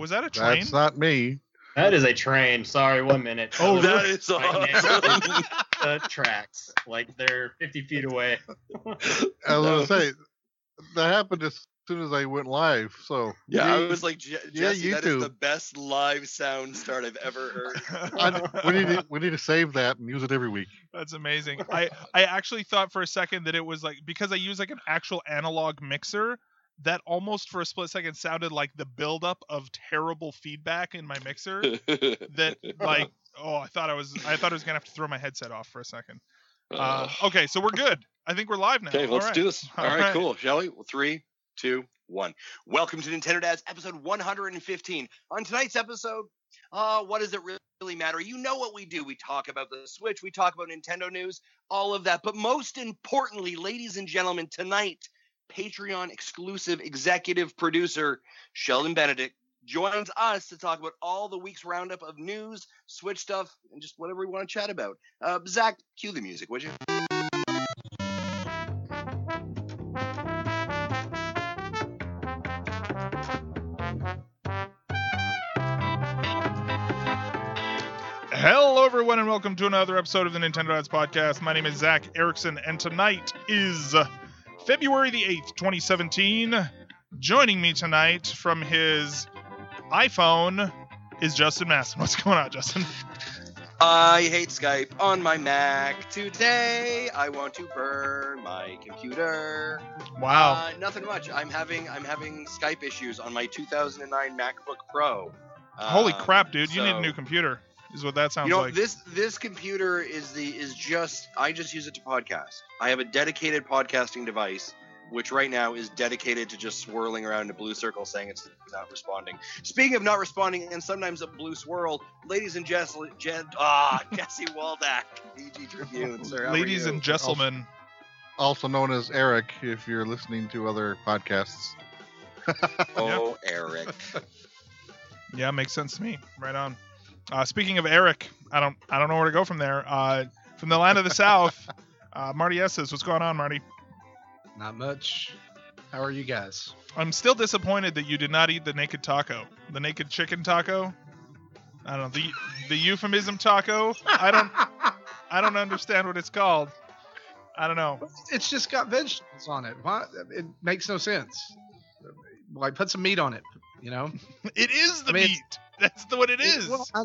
Was that a train? That's not me. That is a train. Sorry, one minute. Oh, that is That was is right awesome. the tracks. Like they're 50 feet away. I was gonna say that happened as soon as I went live. So Yeah, I was like, Je- yeah, you that is too. the best live sound start I've ever heard. I, we need to, we need to save that and use it every week. That's amazing. I I actually thought for a second that it was like because I use like an actual analog mixer that almost for a split second sounded like the buildup of terrible feedback in my mixer that like oh I thought I was I thought I was gonna have to throw my headset off for a second. Uh, okay, so we're good. I think we're live now. Okay, let's right. do this. All All right, right. cool. Shall we? Well, three, two, one. Welcome to Nintendo Dads, episode 115. On tonight's episode, uh, what does it really, really matter? You know what we do. We talk about the Switch, we talk about Nintendo news, all of that. But most importantly, ladies and gentlemen, tonight, Patreon exclusive executive producer Sheldon Benedict joins us to talk about all the week's roundup of news, Switch stuff, and just whatever we want to chat about. Uh, Zach, cue the music, would you? Hello, everyone, and welcome to another episode of the Nintendo Dads Podcast. My name is Zach Erickson, and tonight is February the 8th, 2017. Joining me tonight from his iPhone is Justin Masson. What's going on, Justin? I hate Skype on my Mac. Today, I want to burn my computer. Wow. Uh, nothing much. I'm having I'm having Skype issues on my 2009 MacBook Pro. Holy Um, crap, dude. You need a new computer, is what that sounds You know like. this this computer is the is just I just use it to podcast. I have a dedicated podcasting device, which right now is dedicated to just swirling around in a blue circle, saying it's not responding. Speaking of not responding, and sometimes a blue swirl, ladies and Jess, Jed, ah, Jesse Waldack, DG Tribune, sir. Ladies and gentlemen. Also known as Eric, if you're listening to other podcasts. oh, Eric. Yeah, makes sense to me. Right on. Uh, speaking of Eric, I don't I don't know where to go from there. Uh, from the land of the South, uh, Marty Esses. What's going on, Marty? Not much. How are you guys? I'm still disappointed that you did not eat the naked taco, the naked chicken taco. I don't know the the euphemism taco. I don't I don't understand what it's called. I don't know. It's just got vegetables on it. Why? It makes no sense. Like put some meat on it. You know. It is the I mean, meat. That's the, what it is. Well, I,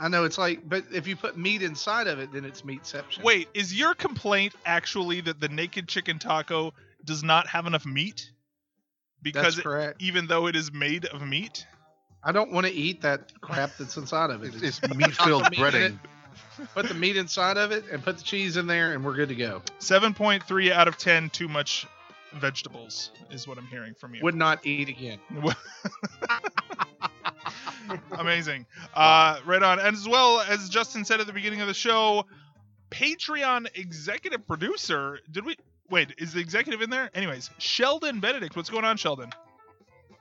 I know it's like, but if you put meat inside of it, then it's meatception. Wait, is your complaint actually that the naked chicken taco does not have enough meat? Because that's it- even though it is made of meat? I don't want to eat that crap that's inside of it. It's, it's meat-filled Meat breading. Put the meat inside of it and put the cheese in there, and we're good to go. 7.3 out of 10 too much vegetables is what I'm hearing from you. Would not eat again. Amazing. Uh, right on. And as well as Justin said at the beginning of the show, Patreon executive producer. Did we wait? Is the executive in there? Anyways, Sheldon Benedict. What's going on, Sheldon?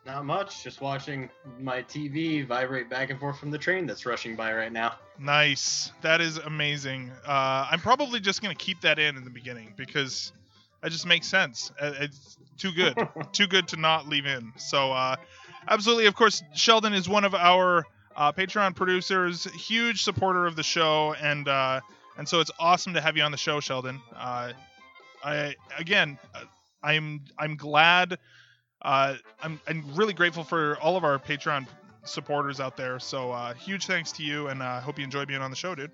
Not much. Just watching my TV vibrate back and forth from the train that's rushing by right now. Nice. That is amazing. Uh, I'm probably just gonna keep that in in the beginning because that just makes sense. Uh, It's too good, too good to not leave in. So, uh, absolutely. Of course, Sheldon is one of our uh, Patreon producers, huge supporter of the show, and uh, and so it's awesome to have you on the show, Sheldon. Uh, I again, uh, I'm I'm glad. Uh, I'm I'm really grateful for all of our Patreon supporters out there. So uh, huge thanks to you, and uh, hope you enjoy being on the show, dude.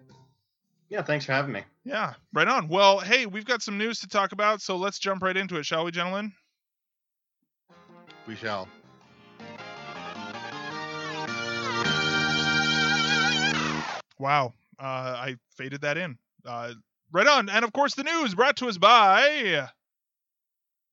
Yeah, thanks for having me. Yeah, right on. Well, hey, we've got some news to talk about, so let's jump right into it, shall we, gentlemen? We shall. Wow, uh, I faded that in. Uh, right on, and of course, the news brought to us by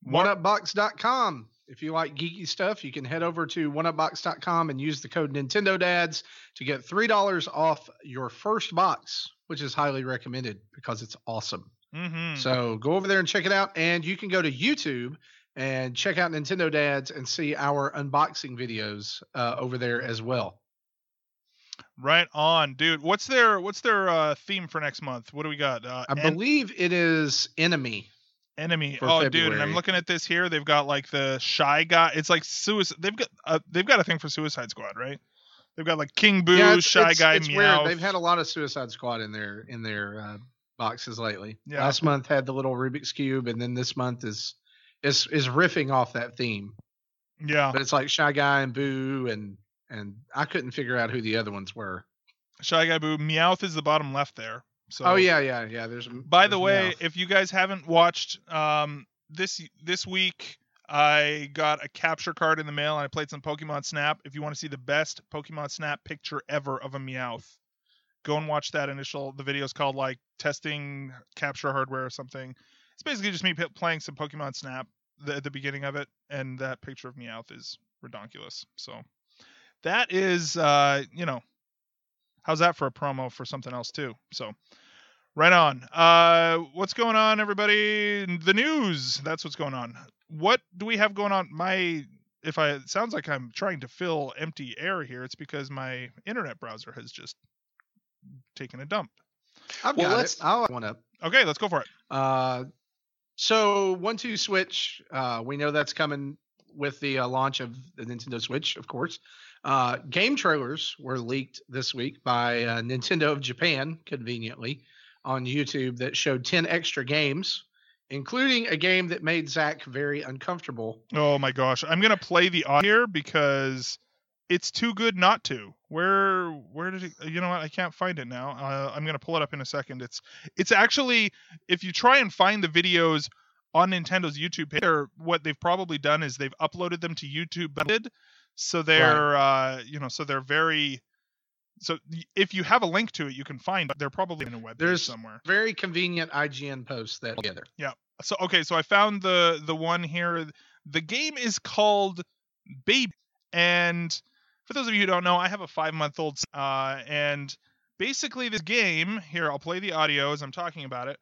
Mar- OneUpBox.com. If you like geeky stuff, you can head over to OneUpBox.com and use the code Nintendo Dads to get three dollars off your first box, which is highly recommended because it's awesome. Mhm. So go over there and check it out, and you can go to YouTube and check out Nintendo Dads and see our unboxing videos uh, over there as well. Right on, dude. What's their What's their uh, theme for next month? What do we got? Uh, I en- believe it is Enemy. Enemy. Oh, dude, and I'm looking at this here. They've got like the shy guy. It's like suicide. They've got uh, they've got a thing for Suicide Squad, right? They've got like King Boo, yeah, it's, Shy it's, Guy, it's Meow. weird. They've had a lot of Suicide Squad in their in their uh, boxes lately. Yeah. Last month had the little Rubik's cube, and then this month is is is riffing off that theme. yeah, But it's like Shy Guy and Boo, and and I couldn't figure out who the other ones were. Shy Guy Boo. Meowth is the bottom left there. So. oh yeah, yeah, yeah. There's. By the way, Meowth. if you guys haven't watched um, this this week, I got a capture card in the mail and I played some Pokemon Snap. If you want to see the best Pokemon Snap picture ever of a Meowth, go and watch that initial. The video is called like testing capture hardware or something. It's basically just me p- playing some Pokemon Snap the, at the beginning of it, and that picture of Meowth is redonkulous. So that is, uh, you know, how's that for a promo for something else too? So. Right on. Uh, what's going on, everybody? The news. That's what's going on. What do we have going on? My, if I it sounds like I'm trying to fill empty air here, it's because my internet browser has just taken a dump. I've well, got let's- it. I'll look one up. Okay, let's go for it. Uh, so one two switch. Uh, we know that's coming with the uh, launch of the Nintendo Switch, of course. Uh, game trailers were leaked this week by uh, Nintendo of Japan, conveniently, on YouTube that showed ten extra games, including a game that made Zach very uncomfortable. Oh my gosh, I'm gonna play the audio here because it's too good not to. Where where did it? You know what? I can't find it now. Uh, I'm gonna pull it up in a second. It's it's actually if you try and find the videos on Nintendo's YouTube page, they're- what they've probably done is they've uploaded them to YouTube, so they're uh, you know so they're very. So if you have a link to it, you can find. But they're probably in a web There's- somewhere. Very convenient IGN posts that together. So okay so i found the the one here. The game is called baby and for those of you who don't know i have a five month old uh and basically this game here i'll play the audio as i'm talking about it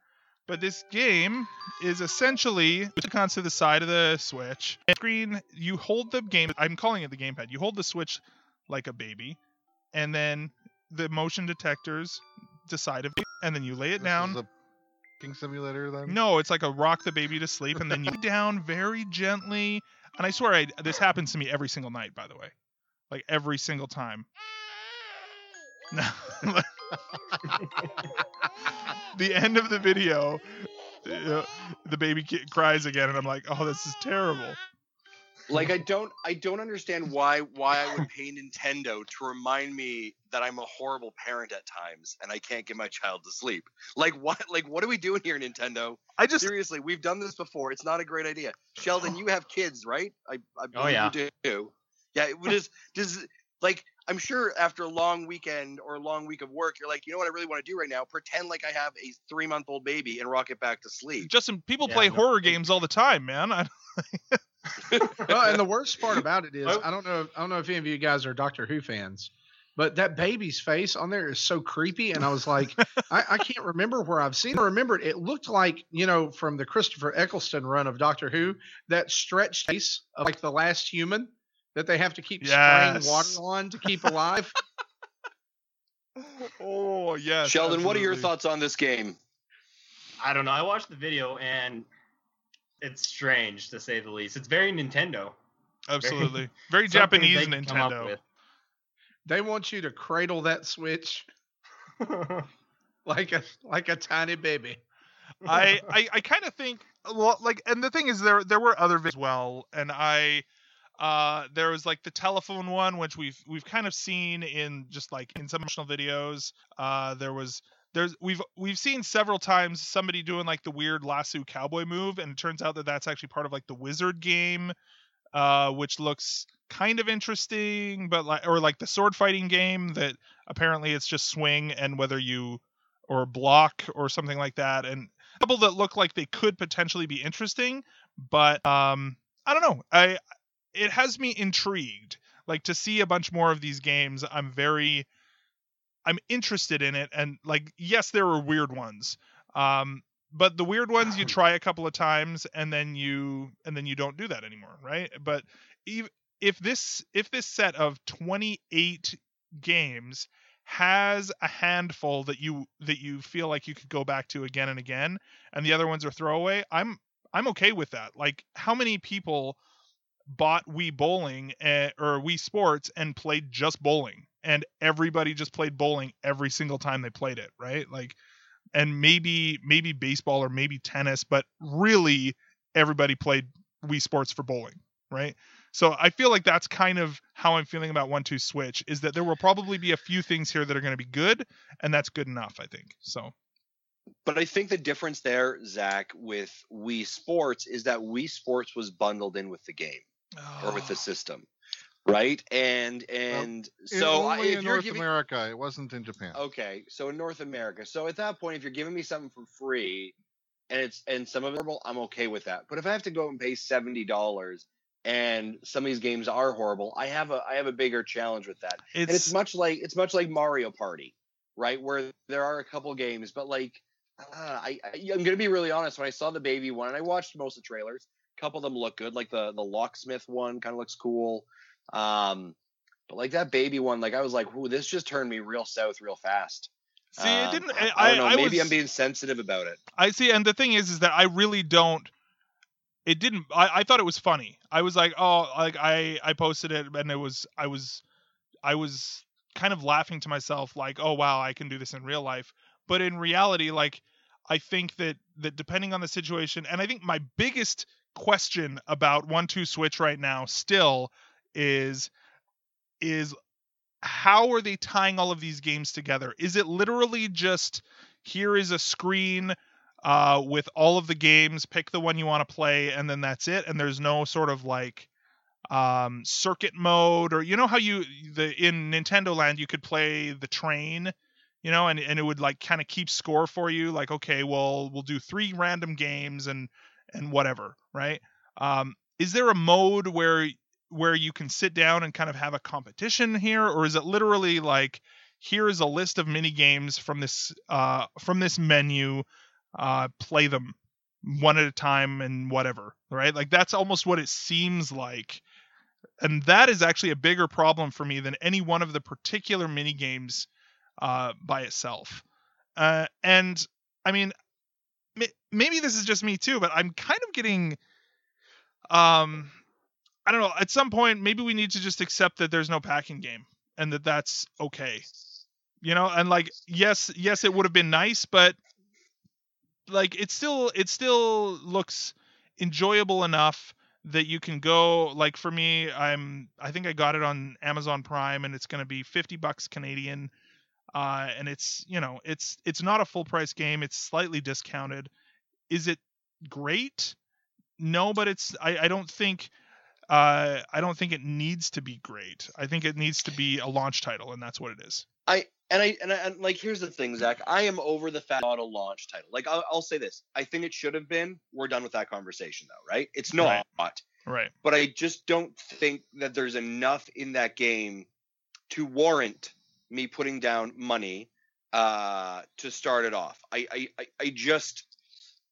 but this game is essentially icons to the side of the switch and screen you hold the game i'm calling it the gamepad you hold the switch like a baby and then the motion detectors decide if and then you lay it This down is a king simulator then. no, it's like a rock the baby to sleep, and then you down very gently. And I swear, I, this happens to me every single night. By the way, like every single time. No. the end of the video, uh, the baby cries again, and I'm like, oh, this is terrible. Like I don't I don't understand why why I would pay Nintendo to remind me that I'm a horrible parent at times and I can't get my child to sleep. Like what like what are we doing here, Nintendo? I just Seriously, we've done this before. It's not a great idea. Sheldon, you have kids, right? I, I oh, believe yeah. you do. Yeah, it does does like I'm sure after a long weekend or a long week of work, you're like, you know what I really want to do right now? Pretend like I have a three month old baby and rock it back to sleep. Justin, people Yeah, play no. horror games all the time, man. I, well, and the worst part about it is, Well- I don't know, I don't know if any of you guys are Doctor Who fans, but that baby's face on there is so creepy, and I was like, I, I can't remember where I've seen. it. I remembered it looked like you know from the Christopher Eccleston run of Doctor Who, that stretched face of like the last human that they have to keep spraying water on to keep alive. oh yes. Sheldon, what are your thoughts on this game? I don't know. I watched the video and it's strange to say the least. It's very Nintendo. Absolutely, very Something Japanese they come up Nintendo. they want you to cradle that switch like a like a tiny baby. I I, I kind of think well, like, and the thing is, there there were other videos as well, and I uh there was like the telephone one, which we've we've kind of seen in just like in some promotional videos. Uh, there was there's we've we've seen several times somebody doing like the weird lasso cowboy move, and it turns out that that's actually part of like the wizard game, uh, which looks kind of interesting, but like or like the sword fighting game that apparently it's just swing and whether you or block or something like that, and a couple that look like they could potentially be interesting, but um, I don't know. I it has me intrigued. Like to see a bunch more of these games. I'm very I'm interested in it, and like yes, there were weird ones. Um, but the weird ones you try a couple of times and then you and then you don't do that anymore, right? But ev- if this if this set of 28 games has a handful that you that you feel like you could go back to again and again and the other ones are throwaway i'm I'm okay with that. Like, how many people bought Wii Bowling eh, or Wii Sports and played just bowling, and everybody just played bowling every single time they played it, right? Like, and maybe maybe baseball or maybe tennis, but really everybody played Wii Sports for bowling, right? So I feel like that's kind of how I'm feeling about One Two Switch is that there will probably be a few things here that are going to be good, and that's good enough, I think. So But I think the difference there, Zach, with Wii Sports is that Wii Sports was bundled in with the game or with the system, right? And and In- so I, only if in you're North giving America, it wasn't in Japan. okay, so in North America, so at that point, if you're giving me something for free, and it's and some of it horrible, I'm okay with that. But if I have to go and pay seventy dollars and some of these games are horrible, I have a I have a bigger challenge with that. it's, and it's much like it's much like Mario Party, right? Where there are a couple games, but like uh, I, I I'm gonna be really honest. When I saw the baby one, and I watched most of the trailers, a couple of them look good. Like the the locksmith one kind of looks cool. Um, but like that baby one, like I was like, "Ooh, this just turned me real south real fast." see, it Um, didn't. I, I, I don't know. I maybe was, I'm being sensitive about it. I see, and the thing is, is that I really don't. It didn't. I, I thought it was funny. I was like, oh, like I I posted it, and it was I was I was kind of laughing to myself, like, oh wow, I can do this in real life. But in reality, like, I think that that depending on the situation, and I think my biggest question about one two switch right now still is is how are they tying all of these games together? Is it literally just here is a screen uh, with all of the games, pick the one you want to play, and then that's it, and there's no sort of like um, circuit mode or you know how you the in Nintendo Land you could play the train, you know, and and it would like kind of keep score for you, like okay, well we'll do three random games and and whatever, right? Um, is there a mode where where you can sit down and kind of have a competition here, or is it literally like here is a list of mini games from this uh, from this menu, uh, play them one at a time and whatever, right? Like that's almost what it seems like, and that is actually a bigger problem for me than any one of the particular mini games uh, by itself. Uh, and I mean, maybe this is just me too, but I'm kind of getting um I don't know. At some point, maybe we need to just accept that there's no packing game and that that's okay. You know, and like, yes, yes, it would have been nice, but like, it still, it still looks enjoyable enough that you can go. Like for me, I'm, I think I got it on Amazon Prime, and it's going to be 50 bucks Canadian. Uh, and it's, you know, it's, it's not a full price game. It's slightly discounted. Is it great? No, but it's, I, I don't think uh, I don't think it needs to be great. I think it needs to be a launch title, and that's what it is. I and I and, I, and like here's the thing, Zach. I am over the fact not a launch title. Like I'll, I'll say this. I think it should have been. We're done with that conversation though, right? It's not. Right. But I just don't think that there's enough in that game to warrant me putting down money uh, to start it off. I I, I, I just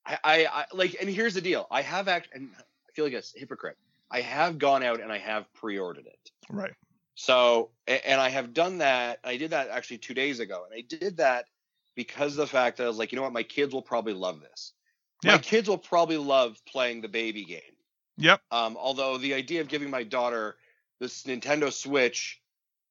I, I, I like and here's the deal. I have act and I feel like a hypocrite. I have gone out and I have pre-ordered it. Right. So, and I have done that. I did that actually two days ago, and I did that because of the fact that I was like, you know what, my kids will probably love this. My Yeah. kids will probably love playing the baby game. Yep. Um, although the idea of giving my daughter this Nintendo Switch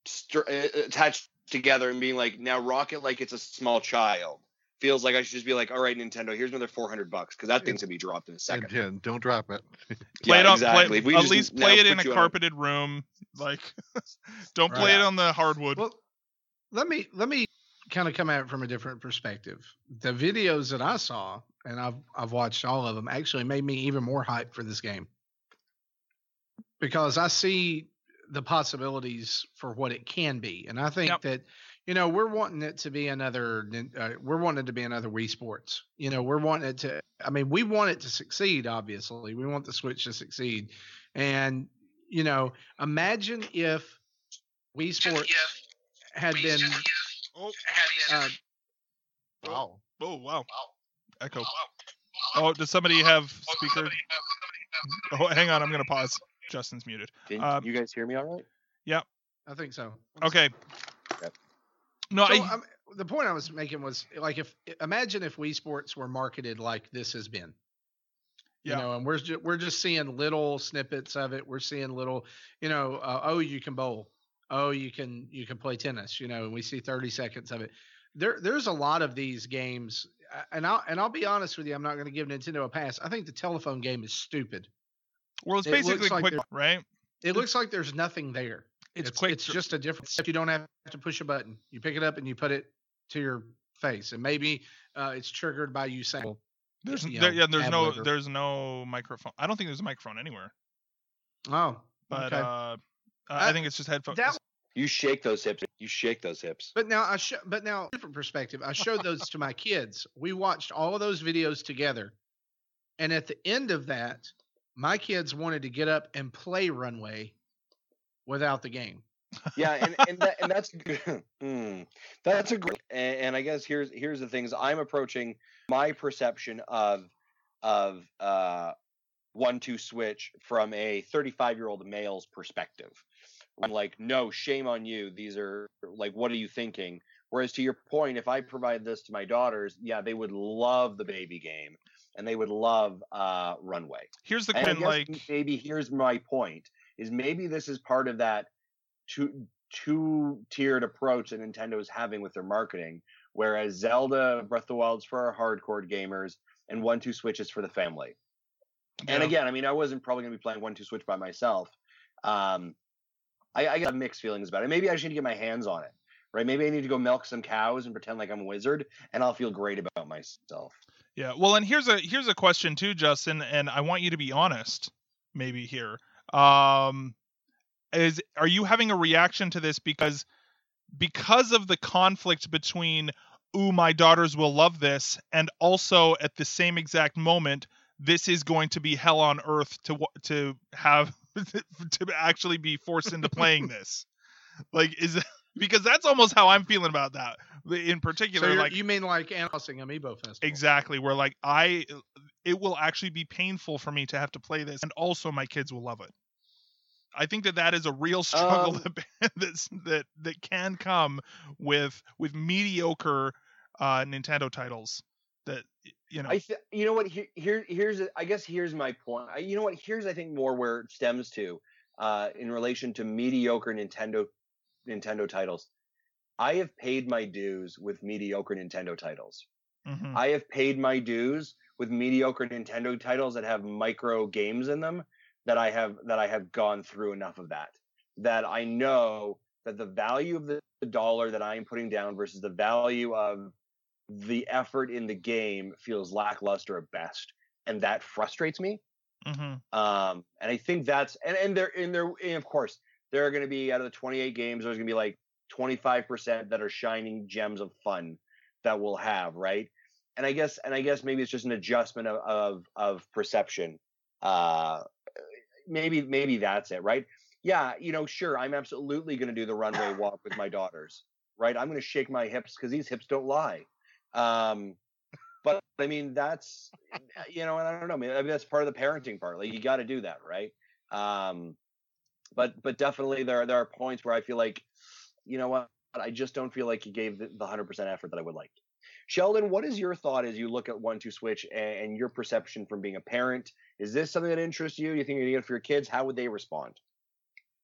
st- uh, attached together and being like, now rock it like it's a small child feels like I should just be like, all right, Nintendo, here's another 400 bucks because that thing's gonna be dropped in a second. yeah, don't drop it. Play Yeah, it on. exactly. Play, at least play it in a you on carpeted room. Like, don't play Right. it on the hardwood. Well, let me let me kind of come at it from a different perspective. The videos that I saw, and I've I've watched all of them, actually made me even more hyped for this game because I see the possibilities for what it can be, and I think Yep. that you know we're wanting it to be another uh, we're wanting it to be another Wii Sports. You know, we're wanting it to. I mean, we want it to succeed. Obviously, we want the Switch to succeed, and you know, imagine if Wii Sports had been oh, uh, Wow. oh, wow. Echo. Oh, does somebody have speaker? Oh, hang on. I'm gonna pause. Justin's muted. Can Um, you guys hear me all right? Yep. I think so. Okay. Yep. No, So, I. um, the point I was making was like if imagine if Wii Sports were marketed like this has been. You Yeah. know, and we're just, we're just seeing little snippets of it. We're seeing little, you know, uh, oh, you can bowl. Oh, you can you can play tennis. You know, and we see 30 seconds of it. There there's a lot of these games, uh, and I'll and I'll be honest with you. I'm not going to give Nintendo a pass. I think the telephone game is stupid. Well, it's It basically like quick, they're- right? It looks like there's nothing there. It's, it's, quick. It's just a different. If you don't have to push a button, you pick it up and you put it to your face, and maybe uh, it's triggered by you saying, there's, you there, yeah, there's no libber. there's no microphone. I don't think there's a microphone anywhere. "Oh, But okay." uh, I Uh, think it's just headphones. that You shake those hips. You shake those hips. But now I show, but now different perspective. I showed those to my kids. We watched all of those videos together, and at the end of that, my kids wanted to get up and play Runway without the game. yeah, and and, that, and that's good. Hmm. that's a great. And, and I guess here's here's the things I'm approaching my perception of of uh one two switch from a 35 year old male's perspective. I'm like, no, shame on you. These are like, what are you thinking? Whereas to your point, if I provide this to my daughters, yeah, they would love the baby game and they would love uh runway. Here's the I like, maybe here's my point: is maybe this is part of that two two tiered approach that Nintendo is having with their marketing. Whereas Zelda Breath of the Wild's for our hardcore gamers, and One Two Switch is for the family. And again, I mean, I wasn't probably going to be playing One Two Switch by myself. Um, I, I got mixed feelings about it. Maybe I just need to get my hands on it, right? Maybe I need to go milk some cows and pretend like I'm a wizard, and I'll feel great about myself. Yeah. Well, and here's a here's a question too, Justin, and I want you to be honest, maybe here. Um, is are you having a reaction to this because because of the conflict between ooh my daughters will love this and also at the same exact moment this is going to be hell on earth to to have to actually be forced into playing this like is because that's almost how i'm feeling about that in particular you're- like you mean like announcing Amiibo Festival? Exactly. Where like I it will actually be painful for me to have to play this and also my kids will love it. I think that that is a real struggle Um, that that's, that that can come with with mediocre uh Nintendo titles that you know I th- you know what here, here here's I guess here's my point. I, you know what here's I think more where it stems to uh, in relation to mediocre Nintendo Nintendo titles. I have paid my dues with mediocre Nintendo titles. mhm. I have paid my dues with mediocre Nintendo titles that have micro games in them that I have that I have gone through enough of that that I know that the value of the, dollar that I am putting down versus the value of the effort in the game feels lackluster at best and that frustrates me Mhm. um and I think that's and and there and there and of course there are going to be out of the 28 games there's going to be like 25% that are shining gems of fun that we'll have right? And i guess and i guess maybe it's just an adjustment of of, of perception uh maybe maybe that's it right? Yeah you know sure i'm absolutely going to do the runway walk with my daughters right? I'm going to shake my hips because these hips don't lie um but i mean that's you know and i don't know maybe that's part of the parenting part like you got to do that right? Um but but definitely there are there are points where i feel like you know what i just don't feel like you gave the, the 100% effort that i would like. Sheldon what is your thought as you look at one two switch and, and your perception from being a parent? Is this something that interests you? Do you think you're gonna get it for your kids? How would they respond?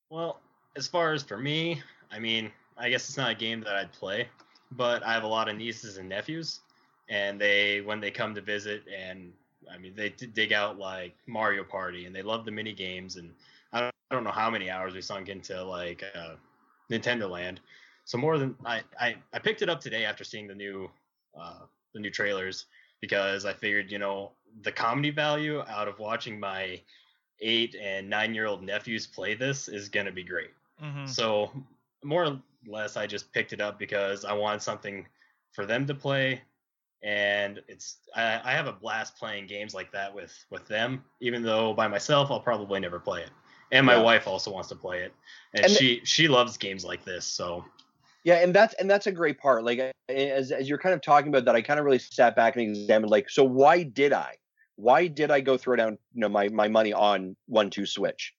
Well, as far as for me, I mean, I guess it's not a game that I'd play, but I have a lot of nieces and nephews, and they when they come to visit, and I mean, they dig out like Mario Party, and they love the mini games, and I don't, know how many hours we sunk into like uh, Nintendo Land. So more than I, I, I picked it up today after seeing the new uh, the new trailers because I figured you know the comedy value out of watching my eight and nine year old nephews play this is going to be great. Mhm. So more or less, I just picked it up because I wanted something for them to play, and it's I, I have a blast playing games like that with with them. Even though by myself, I'll probably never play it. And my Yeah. wife also wants to play it, and, And she she loves games like this. So Yeah, and that's and that's a great part. Like as as you're kind of talking about that, I kind of really sat back and examined like, so why did I? Why did I go throw down you know my my money on one two switch?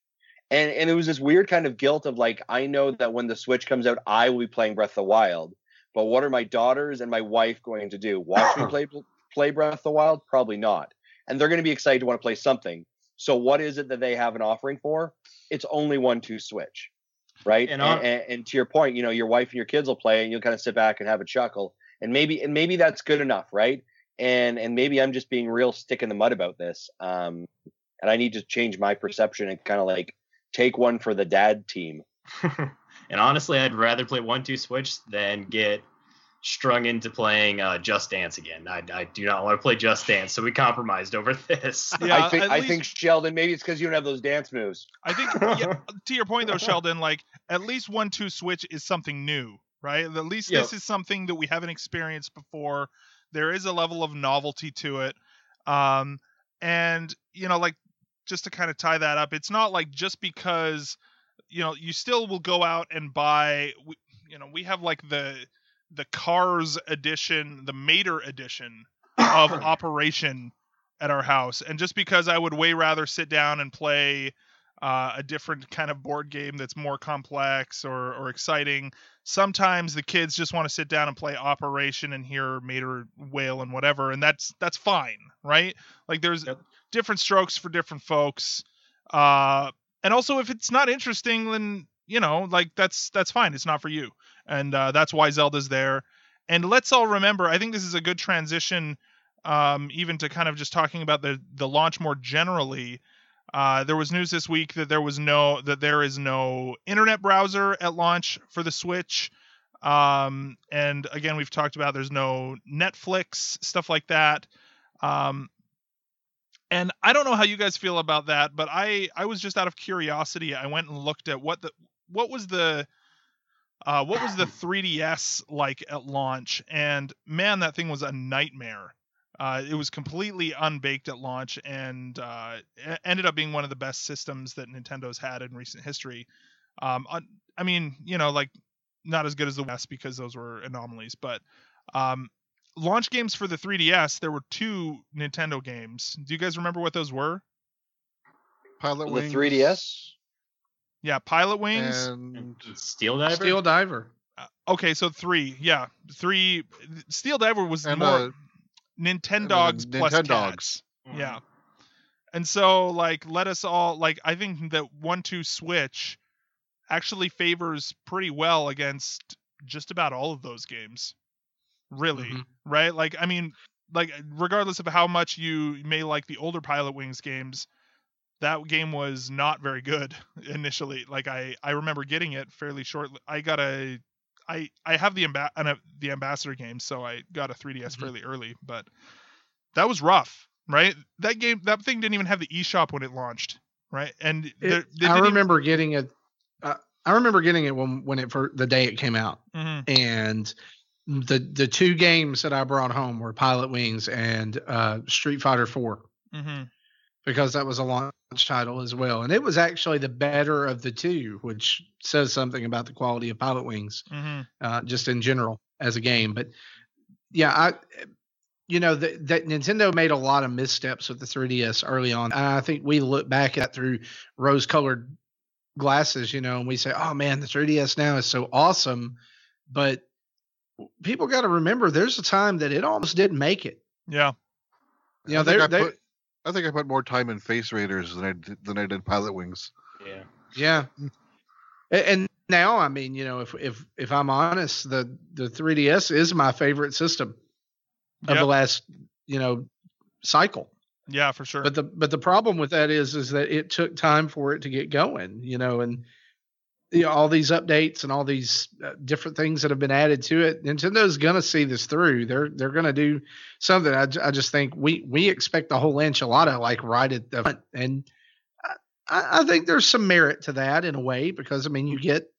And and it was this weird kind of guilt of like, I know that when the Switch comes out, I will be playing Breath of the Wild. But what are my daughters and my wife going to do? Watch me play play Breath of the Wild? Probably not. and they're going to be excited to want to play something. So what is it that they have an offering for? It's only one two switch, right? And And, and, and to your point, you know, your wife and your kids will play, and you'll kind of sit back and have a chuckle, and maybe and maybe that's good enough, right? And and maybe I'm just being real stick in the mud about this, um, and I need to change my perception and kind of like take one for the dad team. and honestly, I'd rather play one two switch than get strung into playing uh, Just Dance again. I, I do not want to play Just Dance, so we compromised over this. Yeah, I think at I least- think Sheldon, maybe it's because you don't have those dance moves. I think yeah, to your point though, Sheldon, like at least one two switch is something new, right? At least Yeah. this is something that we haven't experienced before. There is a level of novelty to it. Um and you know, like just to kind of tie that up, it's not like just because you know, you still will go out and buy we, you know, we have like the the Cars edition, the Mater edition of Operation at our house. And just because I would way rather sit down and play uh, a different kind of board game that's more complex or, or exciting, sometimes the kids just want to sit down and play Operation and hear Mater wail and whatever, and that's that's fine, right? Like there's Yep. different strokes for different folks. Uh, and also if it's not interesting, then you know, like that's that's fine. It's not for you, and uh, that's why Zelda's there. And let's all remember, I think this is a good transition, um, even to kind of just talking about the the launch more generally. Uh, there was news this week that there was no that there is no internet browser at launch for the Switch. Um, and again, we've talked about there's no Netflix stuff like that. Um, and I don't know how you guys feel about that, but I I was just out of curiosity. I went and looked at what the what was the uh, what was the 3DS like at launch? And man, that thing was a nightmare. Uh, it was completely unbaked at launch, and uh, ended up being one of the best systems that Nintendo's had in recent history. Um, un- I mean, you know, like not as good as the West because those were anomalies, but um, launch games for the 3DS, there were two Nintendo games. Do you guys remember what those were? Pilot The Wings 3DS. Yeah, Pilotwings. and Steel Diver. Steel Diver. Uh, okay, so three. Yeah, three. Steel Diver was And, more uh, Nintendogs and plus Nintendogs. cats. Yeah. And so like let us all like I think that one two switch actually favors pretty well against just about all of those games. Really. Mhm. Right? Like I mean like regardless of how much you may like the older Pilotwings games, that game was not very good initially. Like I I remember getting it fairly shortly. I got a I I have the an, uh, the ambassador game, so I got a 3DS Mhm. fairly early, but that was rough, right? That game that thing didn't even have the eShop when it launched, right? And there- they I remember getting it. Uh, I remember getting it when when it for the day it came out, Even, and the the two games that I brought home were Pilotwings and uh, Street Fighter Four hmm hmm because that was a launch title as well, and it was actually the better of the two, which says something about the quality of Pilotwings hmm uh, just in general as a game. But yeah, I, you know, that Nintendo made a lot of missteps with the 3DS early on. And I think we look back at through rose-colored glasses, you know, and we say, "Oh man, the 3DS now is so awesome," but people got to remember there's a time that it almost didn't make it. Yeah. You know, they're, they put I think I put more time in Face Raiders than I did, than I did Pilotwings. Yeah. Yeah. And now, I mean, you know, if if if I'm honest, the the 3DS is my favorite system of Yep. the last, you know, cycle. Yeah, for sure. But the but the problem with that is is that it took time for it to get going, you know, and you know, all these updates and all these uh, different things that have been added to it. Nintendo's gonna see this through. They're they're gonna do something. I, I just think we we expect the whole enchilada like right at the front, and I, I I think there's some merit to that in a way because I mean you get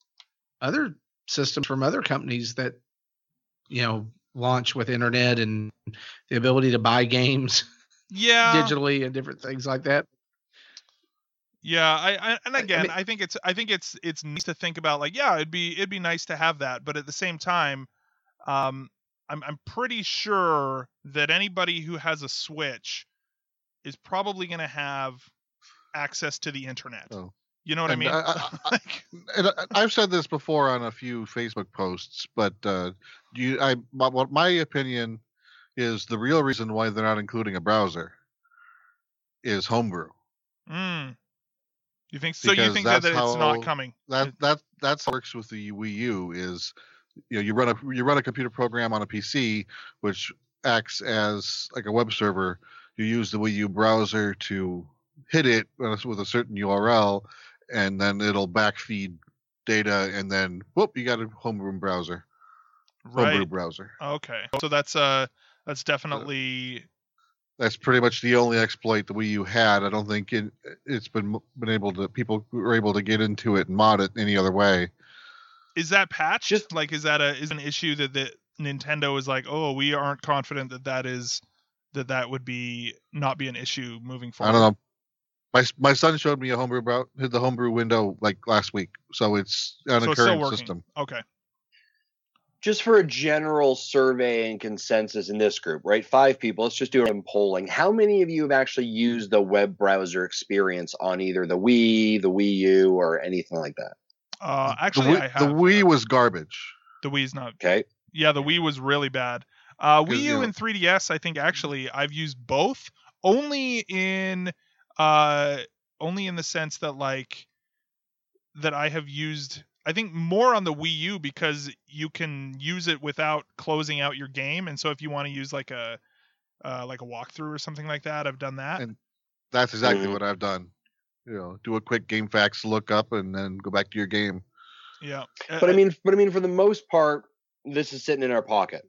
other systems from other companies that you know launch with internet and the ability to buy games yeah. digitally and different things like that. Yeah, I, I and I- I again, I, think it's I think it's it's nice to think about like yeah, it'd be it'd be nice to have that, but at the same time, um, I'm I'm pretty sure that anybody who has a Switch is probably going to have access to the internet. Oh. You know what And I mean? I- Like, And I- I've said this before on a few Facebook posts, but uh, you, I, my, what my opinion is the real reason why they're not including a browser is homebrew. Mm. You think so? You think that, that it's not coming? That that that's how it works with the Wii U is you know you run a you run a computer program on a PC which acts as like a web server. You use the Wii U browser to hit it with a- certain URL, and then it'll backfeed data, and then whoop, you got a homebrew browser, Right. homebrew browser. Okay. So that's uh that's definitely That's pretty much the only exploit the Wii U had. I don't think it, it's been been able to people were able to get into it and mod it any other way. is that patched? Just- like is that a is an issue that that Nintendo is like, oh, we aren't confident that that is that that would be not be an issue moving forward. I don't know. My my son showed me a homebrew brow hit the homebrew window like last week, so it's on So a it's still current working. system. Okay. Just for a general survey and consensus in this group, right? Five people. Let's just do a polling. How many of you have actually used the web browser experience on either the Wii, the Wii U, or anything like that? Uh, The actually, Wii, I have the Wii uh, was garbage. the Wii's not. Okay. Yeah, the Wii was really bad. Uh, 'Cause, Wii you U know- and 3DS, I think actually I've used both. Only in uh, only in the sense that like that I have used. I think more on the Wii U because you can use it without closing out your game, and so if you want to use like a uh, like a walkthrough or something like that, I've done that. And That's exactly Mhm. what I've done. You know, do a quick GameFAQs look up and then go back to your game. yeah, But I mean, but I mean, for the most part, this is sitting in our pocket,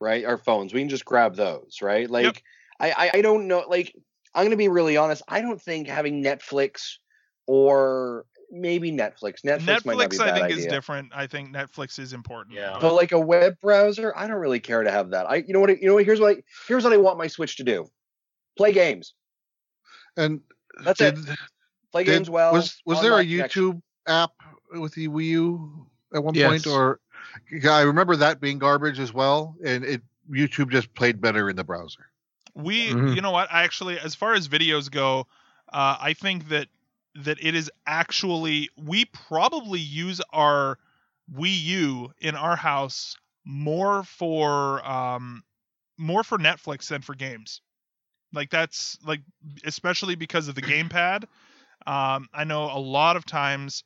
right? Our phones. We can just grab those, right? Like, I, I, I don't know. Like, I'm gonna be really honest. I don't think having Netflix or maybe Netflix. Netflix, might not be Netflix a I bad think idea. is different. I think Netflix is important. Yeah. But like a web browser, I don't really care to have that. I, you know what? You know what? Here's what. I, here's what I want my Switch to do: play games. And That's did, it. Play did- games well. was was there a online connection. YouTube app with the Wii U at one Yes. point, or yeah, I remember that being garbage as well, and it YouTube just played better in the browser. We, Mhm. you know what? I actually, as far as videos go, uh, I think that that it is actually we probably use our Wii U in our house more for um more for Netflix than for games. Like that's like especially because of the gamepad. Um, I know a lot of times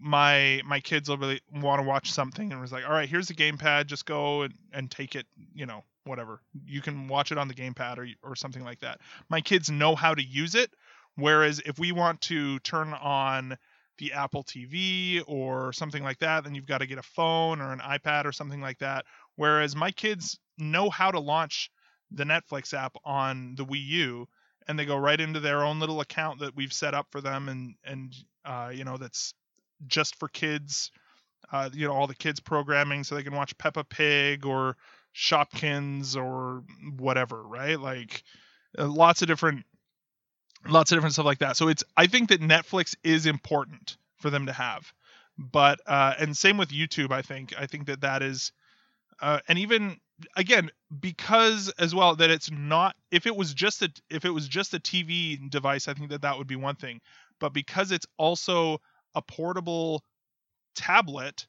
my my kids will really want to watch something and was like, all right, here's the gamepad, just go and, and take it, you know, whatever. You can watch it on the gamepad or or something like that. My kids know how to use it, whereas if we want to turn on the Apple TV or something like that, then you've got to get a phone or an iPad or something like that. Whereas my kids know how to launch the Netflix app on the Wii U and they go right into their own little account that we've set up for them and and uh, you know that's just for kids uh, you know all the kids programming so they can watch Peppa Pig or Shopkins or whatever right like uh, lots of different lots of different stuff like that. So it's I think that Netflix is important for them to have. But uh, and same with YouTube I think. I think that that is uh, and even again because as well that it's not if it was just a if it was just a TV device I think that that would be one thing. But because it's also a portable tablet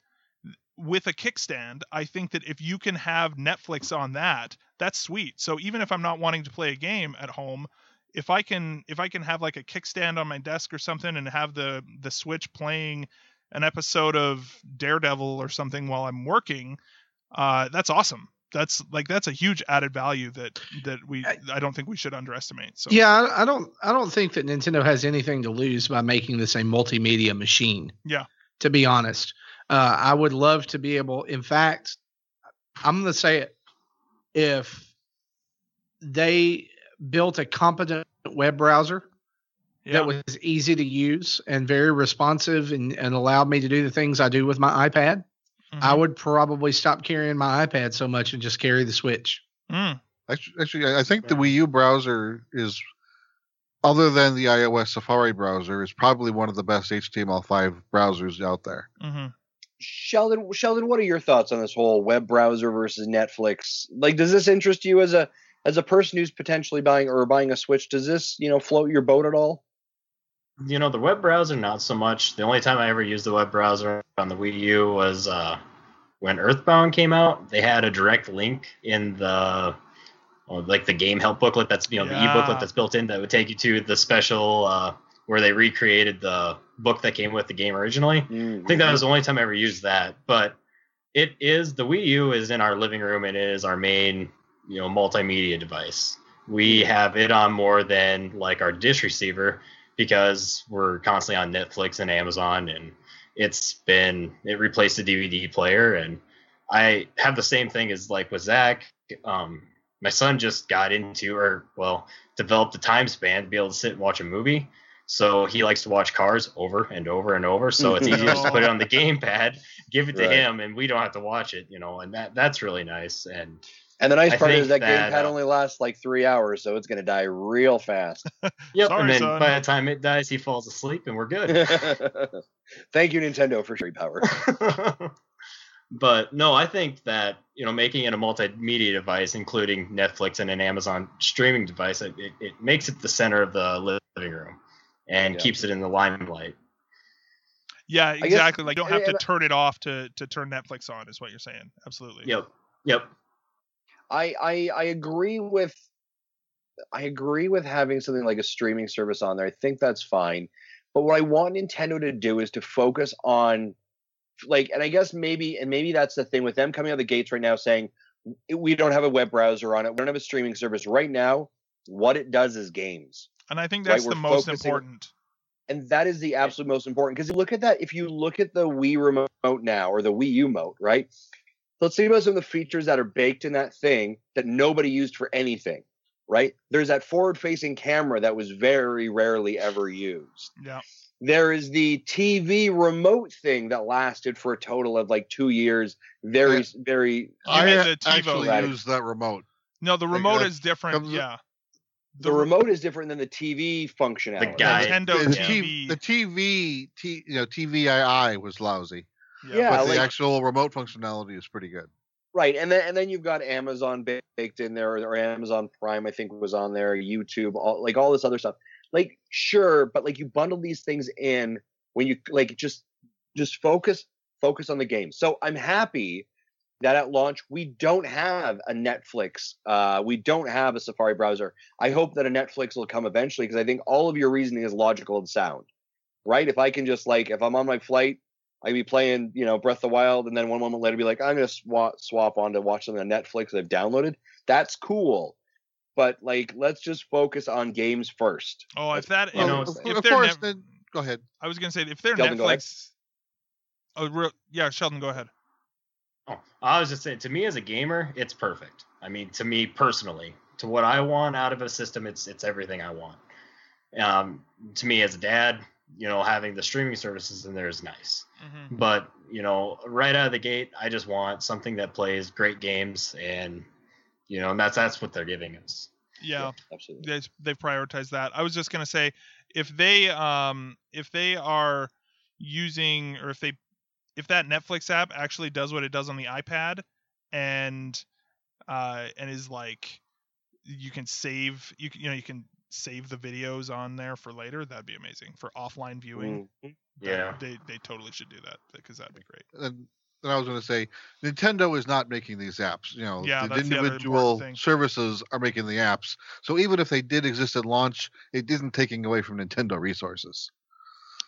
with a kickstand I think that if you can have Netflix on that that's sweet. So even if I'm not wanting to play a game at home if I can if I can have like a kickstand on my desk or something and have the the switch playing an episode of Daredevil or something while I'm working uh, that's awesome. That's like that's a huge added value that that we I- I don't think we should underestimate. So Yeah, I, I don't. I don't think that Nintendo has anything to lose by making this a multimedia machine. Yeah. To be honest, uh, I would love to be able. In fact, I'm going to say it. If they built a competent web browser yeah, that was easy to use and very responsive and, and allowed me to do the things I do with my iPad, I Mhm. would probably stop carrying my iPad so much and just carry the Switch. Mm. Actually, actually, I I think the Wii U browser is, other than the iOS Safari browser, is probably one of the best HTML5 browsers out there. hmm Sheldon, Sheldon, what are your thoughts on this whole web browser versus Netflix? Like, does this interest you as a as a person who's potentially buying or buying a Switch? Does this, you know, float your boat at all? You know, the web browser, not so much. The only time I ever used the web browser on the Wii U was uh, when Earthbound came out. They had a direct link in the like the game help booklet that's you know the e-booklet that's built in that would take you to the special uh, where they recreated the book that came with the game originally. I think that was the only time I ever used that. But it is the Wii U is in our living room and it is our main, you know, multimedia device. We have it on more than like our dish receiver because we're constantly on Netflix and Amazon and it's been it replaced the DVD player and I have the same thing as like with Zach. Um, my son just got into or well developed the time span to be able to sit and watch a movie. So he likes to watch cars over and over and over. So it's easier just to put it on the gamepad, give it to Right. him, and we don't have to watch it, you know. And that that's really nice. And And the nice I part is think that, that, gamepad uh, only lasts like three hours, so it's gonna die real fast. yep. Sorry, and then son. by the time it dies, he falls asleep, and we're good. Thank you, Nintendo, for free power. but no, I think that you know making it a multimedia device, including Netflix and an Amazon streaming device, it, it, it makes it the center of the living room and Yeah. keeps it in the limelight. Yeah, guess- exactly. Like you don't have to turn it off to to turn Netflix on, is what you're saying. Absolutely. Yep. Yep. I, I I agree with I agree with having something like a streaming service on there. I think that's fine. But what I want Nintendo to do is to focus on like and I guess maybe and maybe that's the thing with them coming out of the gates right now saying we don't have a web browser on it. We don't have a streaming service right now. What it does is games. And I think Right, that's the we're most focusing- important. And that is the absolute most important because look at that. If you look at the Wii remote now or the Wii U remote, right? Let's think about some of the features that are baked in that thing that nobody used for anything, right? There's that forward facing camera that was very rarely ever used. Yeah. There is the TV remote thing that lasted for a total of like two years. Very, Yeah. very. I mean a- the TiVo. actually Right. use that remote. No, the remote uh, is different. comes Yeah. The remote is different than the TV functionality. guide. Nintendo the, TV. T- the TV, T, you know, TVII was lousy, Yeah, but like- the actual remote functionality is pretty good. Right, and then and then you've got Amazon baked in there, or Amazon Prime, I think was on there, YouTube, all like all this other stuff. Like, sure, but like you bundle these things in when you like just just focus focus on the game. So I'm happy that at launch we don't have a Netflix, uh, we don't have a Safari browser. I hope that a Netflix will come eventually because I think all of your reasoning is logical and sound. Right? If I can just like if I'm on my flight I'd be playing, you know, Breath of the Wild, and then one moment later be like, I'm gonna swap swap on to watch something on Netflix that I've downloaded. That's cool, but like, let's just focus on games first. Oh, if that, You know, of, if of they're course, Net- then go ahead. I was gonna say if they're Sheldon. Netflix. Oh, real, yeah, Sheldon, go ahead. Oh, I was just saying, to me as a gamer, it's perfect. I mean, to me personally, to what I want out of a system, it's it's everything I want. Um, to me as a dad, you know, having the streaming services in there is nice. hmm But you know, right out of the gate, I just want something that plays great games, and you know, and that's that's what they're giving us. Yeah, absolutely. they they've prioritized that. I was just gonna say if they um if they are using or if they if that Netflix app actually does what it does on the iPad and uh and is like you can save you can, you know you can save the videos on there for later that'd be amazing for offline viewing Mhm. Yeah. they they totally should do that because that'd be great And then I was going to say, Nintendo is not making these apps. You know, Yeah, the that's the individual services are making the apps. So even if they did exist at launch, it isn't taking away from Nintendo resources.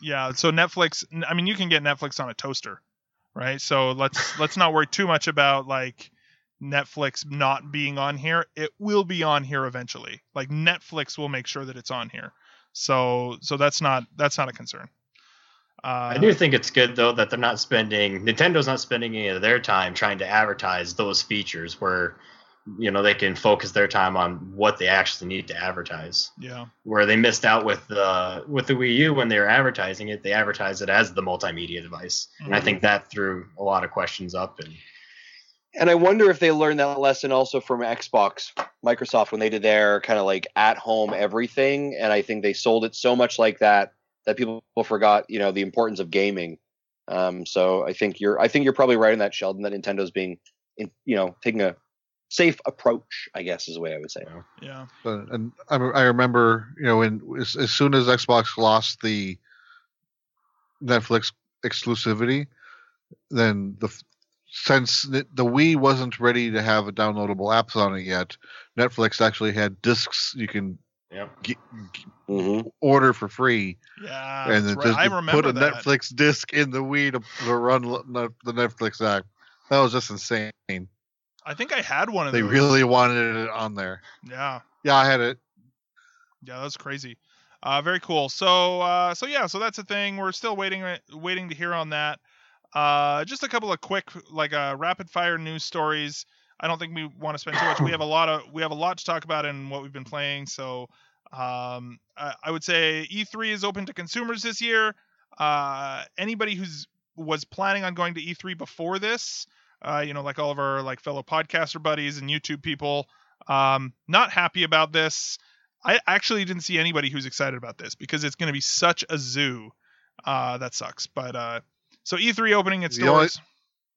Yeah, so Netflix. I mean, you can get Netflix on a toaster, right? So let's let's not worry too much about like Netflix not being on here. It will be on here eventually. Like Netflix will make sure that it's on here. So so that's not that's not a concern. Uh, I do think it's good though that they're not spending Nintendo's not spending any of their time trying to advertise those features where you know they can focus their time on what they actually need to advertise. Yeah, Where they missed out with the with the Wii U when they were advertising it, they advertised it as the multimedia device. And I think that threw a lot of questions up and And I wonder if they learned that lesson also from Xbox, Microsoft, when they did their kind of like at home everything. And I think they sold it so much like that that people forgot, you know, the importance of gaming. Um, so I think you're, I think you're probably right in that, Sheldon, that Nintendo's being, in, you know, taking a safe approach. I guess is the way I would say. yeah, But, and I, I remember, you know, when as, as soon as Xbox lost the Netflix exclusivity, then the f- since the, the Wii wasn't ready to have downloadable apps on it yet, Netflix actually had discs you can Yep. g- g- hmm order for free, Yeah, and then right. just I remember put a that. Netflix disc in the Wii to, to run the the Netflix app. That was just insane. I think I had one of They those. really wanted it on there. Yeah. Yeah, I had it. Yeah, that's crazy. Uh, very cool. So, uh, so yeah, so that's a thing. We're still waiting, waiting to hear on that. Uh, just a couple of quick, like, uh, rapid fire news stories. I don't think we want to spend too much. We have a lot of, we have a lot to talk about in what we've been playing. So, um, I, I would say E3 is open to consumers this year. Uh, anybody who's was planning on going to E3 before this, uh, you know, like all of our like fellow podcaster buddies and YouTube people, um, not happy about this. I actually didn't see anybody who's excited about this because it's going to be such a zoo. Uh, that sucks. But uh, so E3 opening its The only- doors.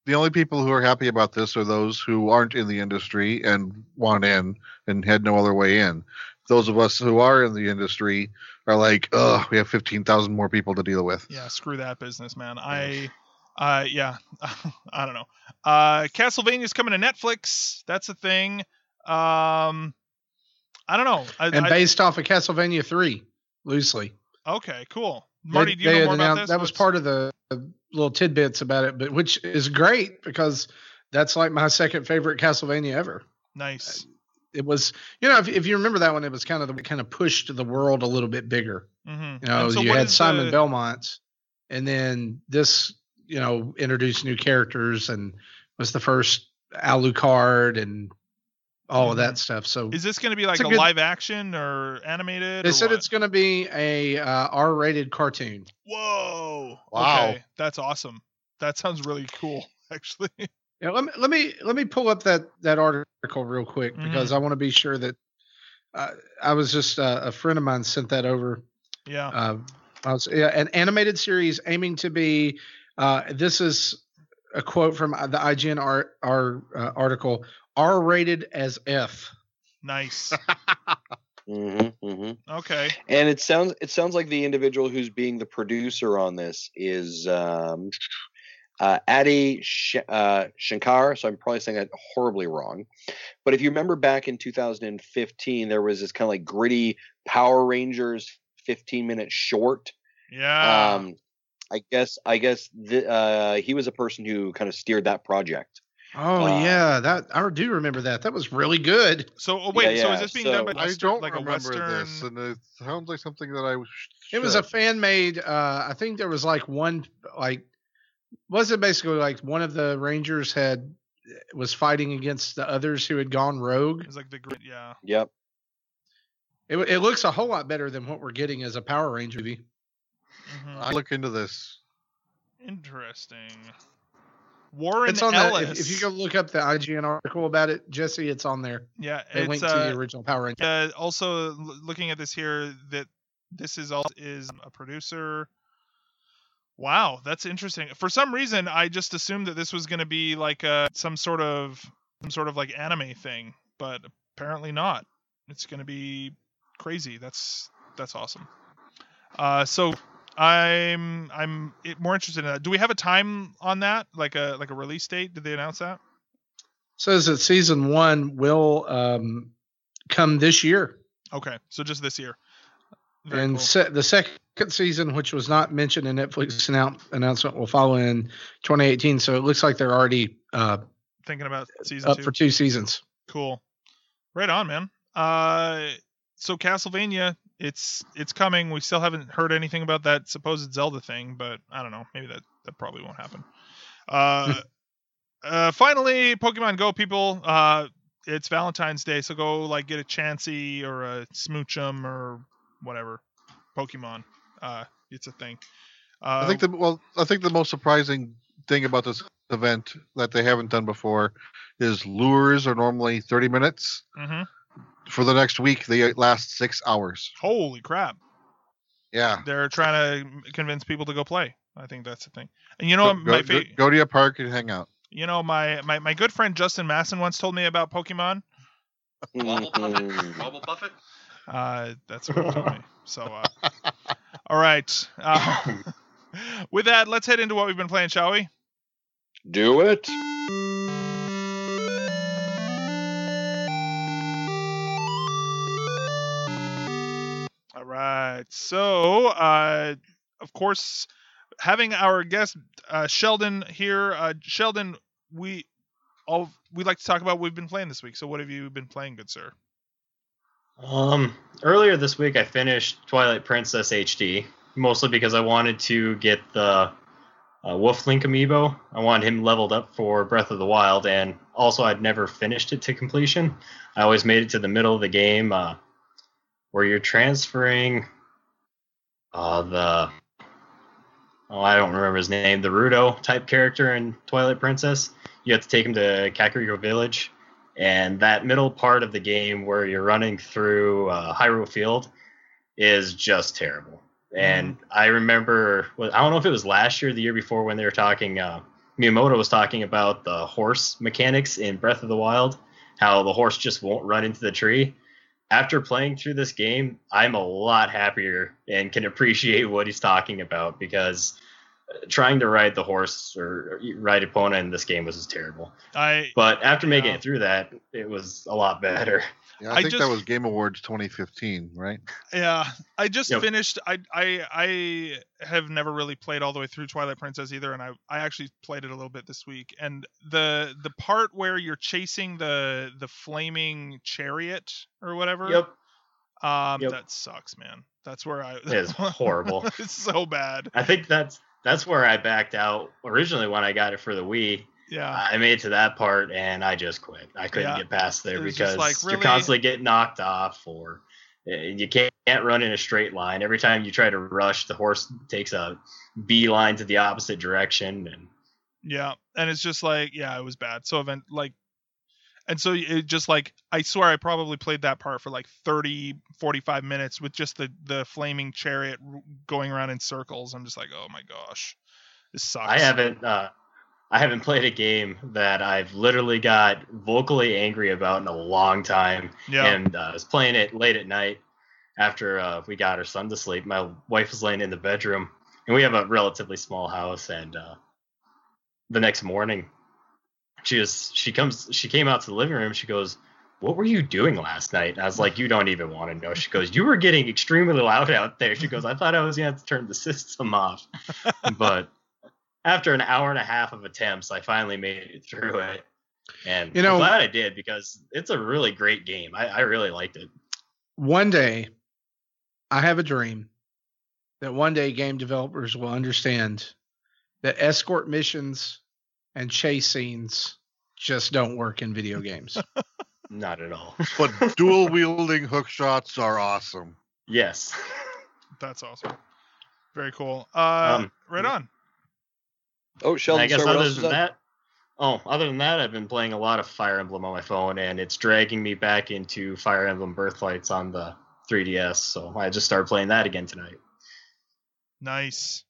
The only people who are happy about this are those who aren't in the industry and want in and had no other way in. Those of us who are in the industry are like, oh, we have 15,000 more people to deal with. Yeah, screw that business, man. I, uh, yeah, I don't know. Uh, Castlevania's coming to Netflix. That's a thing. Um, I don't know. I, and I- based off of Castlevania 3, loosely. okay, cool. They- Marty, do you they know more about this? That was part of the the little tidbits about it, but which is great because that's like my second favorite Castlevania ever. nice. It was, you know, if, if you remember that one, it was kind of the kind of pushed the world a little bit bigger. Mm-hmm. You know, you had Simon Belmont, and then this, you know, introduced new characters and was the first Alucard and all of Mhm. that stuff. So Is this going to be like a a, good- live action or animated? they or said what? it's going to be a uh, R-rated cartoon. Whoa! Wow. Okay, that's awesome. That sounds really cool, actually. Yeah, let me let me let me pull up that that article real quick Mhm. because I want to be sure that uh, I was just uh, a friend of mine sent that over. yeah. Uh, I was, yeah, an animated series aiming to be. Uh, this is a quote from uh, the IGN art, our, uh, article: R-rated as F. Nice. hmm hmm Okay. And it sounds it sounds like the individual who's being the producer on this is um, uh, Adi Sh- uh, Shankar. So I'm probably saying that horribly wrong. But if you remember back in 2015, there was this kind of like gritty Power Rangers 15 minute short. Yeah. Um, I guess I guess th- uh, he was a person who kind of steered that project. Oh Uh, yeah, that I do remember that. That was really good. so oh, wait. yeah, so is this being done by so- I don't like a remember Western? this, and it sounds like something that I was. It was a fan made. Uh, I think there was like one like was it basically like one of the Rangers had was fighting against the others who had gone rogue. It's like the grid. Yeah. Yep. It, it looks a whole lot better than what we're getting as a Power Ranger movie. Mhm. I look into this. Interesting. Warren it's on Ellis. the if, if you go look up the IGN article about it, Jesse, it's on there. yeah, They it's link to uh, the original Power Ranger. uh, also looking at this here that this is all is a producer. Wow, that's interesting. For some reason, I just assumed that this was going to be like a some sort of some sort of like anime thing, but apparently not. It's going to be crazy. That's that's awesome. Uh, so I'm I'm more interested in that. Do we have a time on that? Like a like a release date? Did they announce that? Says that season one will um, come this year, Okay, so just this year. Very and cool. se- the second season, which was not mentioned in Netflix annou- announcement, will follow in 2018. So it looks like they're already uh, thinking about season up two. for two seasons. Cool. Right on, man. Uh, so Castlevania, it's it's coming. We still haven't heard anything about that supposed Zelda thing, but I don't know. Maybe that that probably won't happen. Uh, uh, finally, Pokemon Go people. Uh, it's Valentine's Day, so go like get a Chansey or a Smoochum or whatever Pokemon. Uh, it's a thing. Uh, I think the well, I think the most surprising thing about this event that they haven't done before is lures are normally 30 minutes. mhm. For the next week, they last six hours. Holy crap! Yeah. They're trying to convince people to go play. I think that's the thing. And you know, Go, what my go, go, fa- go to a park and hang out. You know, my, my, my good friend Justin Masson once told me about Pokemon. Wobbuffet? Mhm. Wobbuffet? Uh, that's what he told me. So, uh, all right. Uh, with that, let's head into what we've been playing, shall we? Do it. Right. So, uh, of course, having our guest uh, Sheldon here. Uh, Sheldon, we all we like to talk about what we've been playing this week. So, what have you been playing, good sir? Um, earlier this week, I finished Twilight Princess HD, mostly because I wanted to get the uh, Wolf Link amiibo. I wanted him leveled up for Breath of the Wild, and also I'd never finished it to completion. I always made it to the middle of the game uh, where you're transferring uh, the oh I don't remember his name, the Rudo type character in Twilight Princess. You have to take him to Kakariko Village, and that middle part of the game where you're running through uh, Hyrule Field is just terrible. And I remember, well, I don't know if it was last year, or the year before, when they were talking. Uh, Miyamoto was talking about the horse mechanics in Breath of the Wild, how the horse just won't run into the tree. After playing through this game, I'm a lot happier and can appreciate what he's talking about because trying to ride the horse or ride Epona in this game was just terrible. I But after making Yeah. it through that, it was a lot better. Yeah, I, I think just- that was Game Awards 2015, right? Yeah, I just Yep. finished. I I I have never really played all the way through Twilight Princess either, and I I actually played it a little bit this week. And the the part where you're chasing the the flaming chariot or whatever. Yep. Um, Yep. that sucks, man. That's where I. It is horrible. it's so bad. I think that's that's where I backed out originally when I got it for the Wii. Yeah. I made it to that part and I just quit. I couldn't Yeah. get past there because like, you're constantly getting knocked off or uh, you can't, can't run in a straight line. Every time you try to rush, the horse takes a beeline to the opposite direction and Yeah, and it's just like, yeah, it was bad. So event like, and so it just like, I swear I probably played that part for like 30, 45 minutes with just the the flaming chariot going around in circles. I'm just like, oh my gosh, this sucks. I haven't uh, I haven't played a game that I've literally got vocally angry about in a long time. Yeah, and uh, I was playing it late at night after uh, we got our son to sleep. My wife was laying in the bedroom, and we have a relatively small house. And uh, the next morning, she was she comes she came out to the living room. She goes, "What were you doing last night?" And I was like, "You don't even want to know." She goes, "You were getting extremely loud out there." She goes, "I thought I was gonna have to turn the system off," but after an hour and a half of attempts, I finally made it through it. And You know- I'm glad I did because it's a really great game. I, I really liked it. One day, I have a dream that one day game developers will understand that escort missions and chase scenes just don't work in video games. Not at all. But dual wielding hook shots are awesome. yes. that's awesome. Very cool. Uh, Um, right on. Oh, And Sheldon, I guess sorry, other than that? that, oh, other than that, I've been playing a lot of Fire Emblem on my phone, and it's dragging me back into Fire Emblem Birthrights on the 3DS. So I just started playing that again tonight. Nice.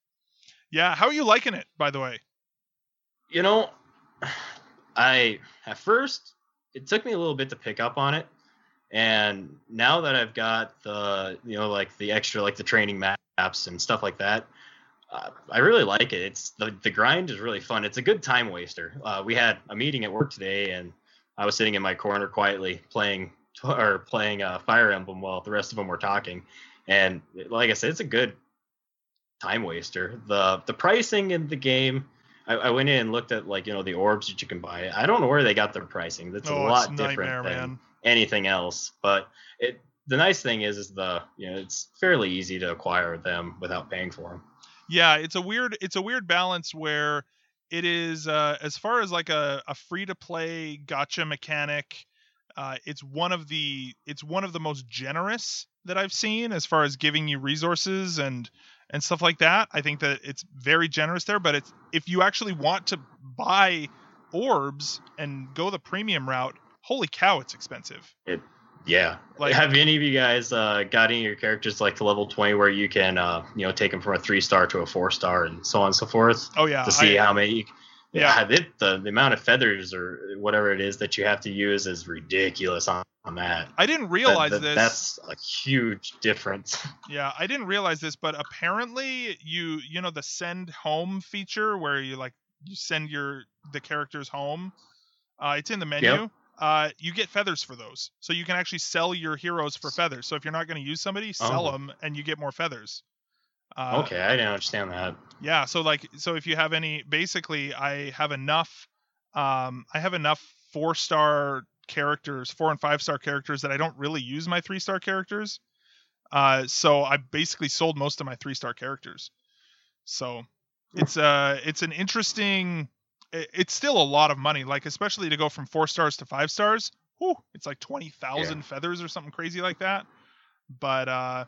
Yeah, how are you liking it, by the way? You know, I at first it took me a little bit to pick up on it, and now that I've got the you know like the extra like the training maps and stuff like that, uh, I really like it. It's the the grind is really fun. It's a good time waster. Uh, we had a meeting at work today, and I was sitting in my corner quietly playing or playing uh, Fire Emblem while the rest of them were talking, and like I said, it's a good time waster. The the pricing in the game. I, I went in and looked at like you know the orbs that you can buy. I don't know where they got their pricing. That's oh, a lot different than man. anything else. But it the nice thing is is the you know it's fairly easy to acquire them without paying for them. Yeah it's a weird it's a weird balance where it is uh as far as like a, a free to play gotcha mechanic uh it's one of the it's one of the most generous that i've seen as far as giving you resources and and stuff like that. I think that it's very generous there but it's if you actually want to buy orbs and go the premium route holy cow it's expensive Yeah. Like- Have any of you guys uh, got any of your characters like to level twenty where you can uh, you know take them from a three star to a four star and so on and so forth oh yeah to see I- how many? You, Yeah. yeah, it, the the amount of feathers or whatever it is that you have to use is ridiculous on, on that. I didn't That- realize that- this. That's a huge difference. Yeah, I didn't realize this, but apparently you you know the send home feature where you like you send your the characters home. Uh, it's in the menu. Yep. Uh, you get feathers for those. So you can actually sell your heroes for feathers. So if you're not going to use somebody, sell Oh. them and you get more feathers. Uh, okay, I didn't understand that. yeah so like so if you have any basically i have enough um i have enough four star characters four and five star characters that i don't really use my three star characters uh so i basically sold most of my three star characters so it's uh it's an interesting it's still a lot of money like especially to go from four stars to five stars whew, it's like 20000 feathers or something crazy like that but uh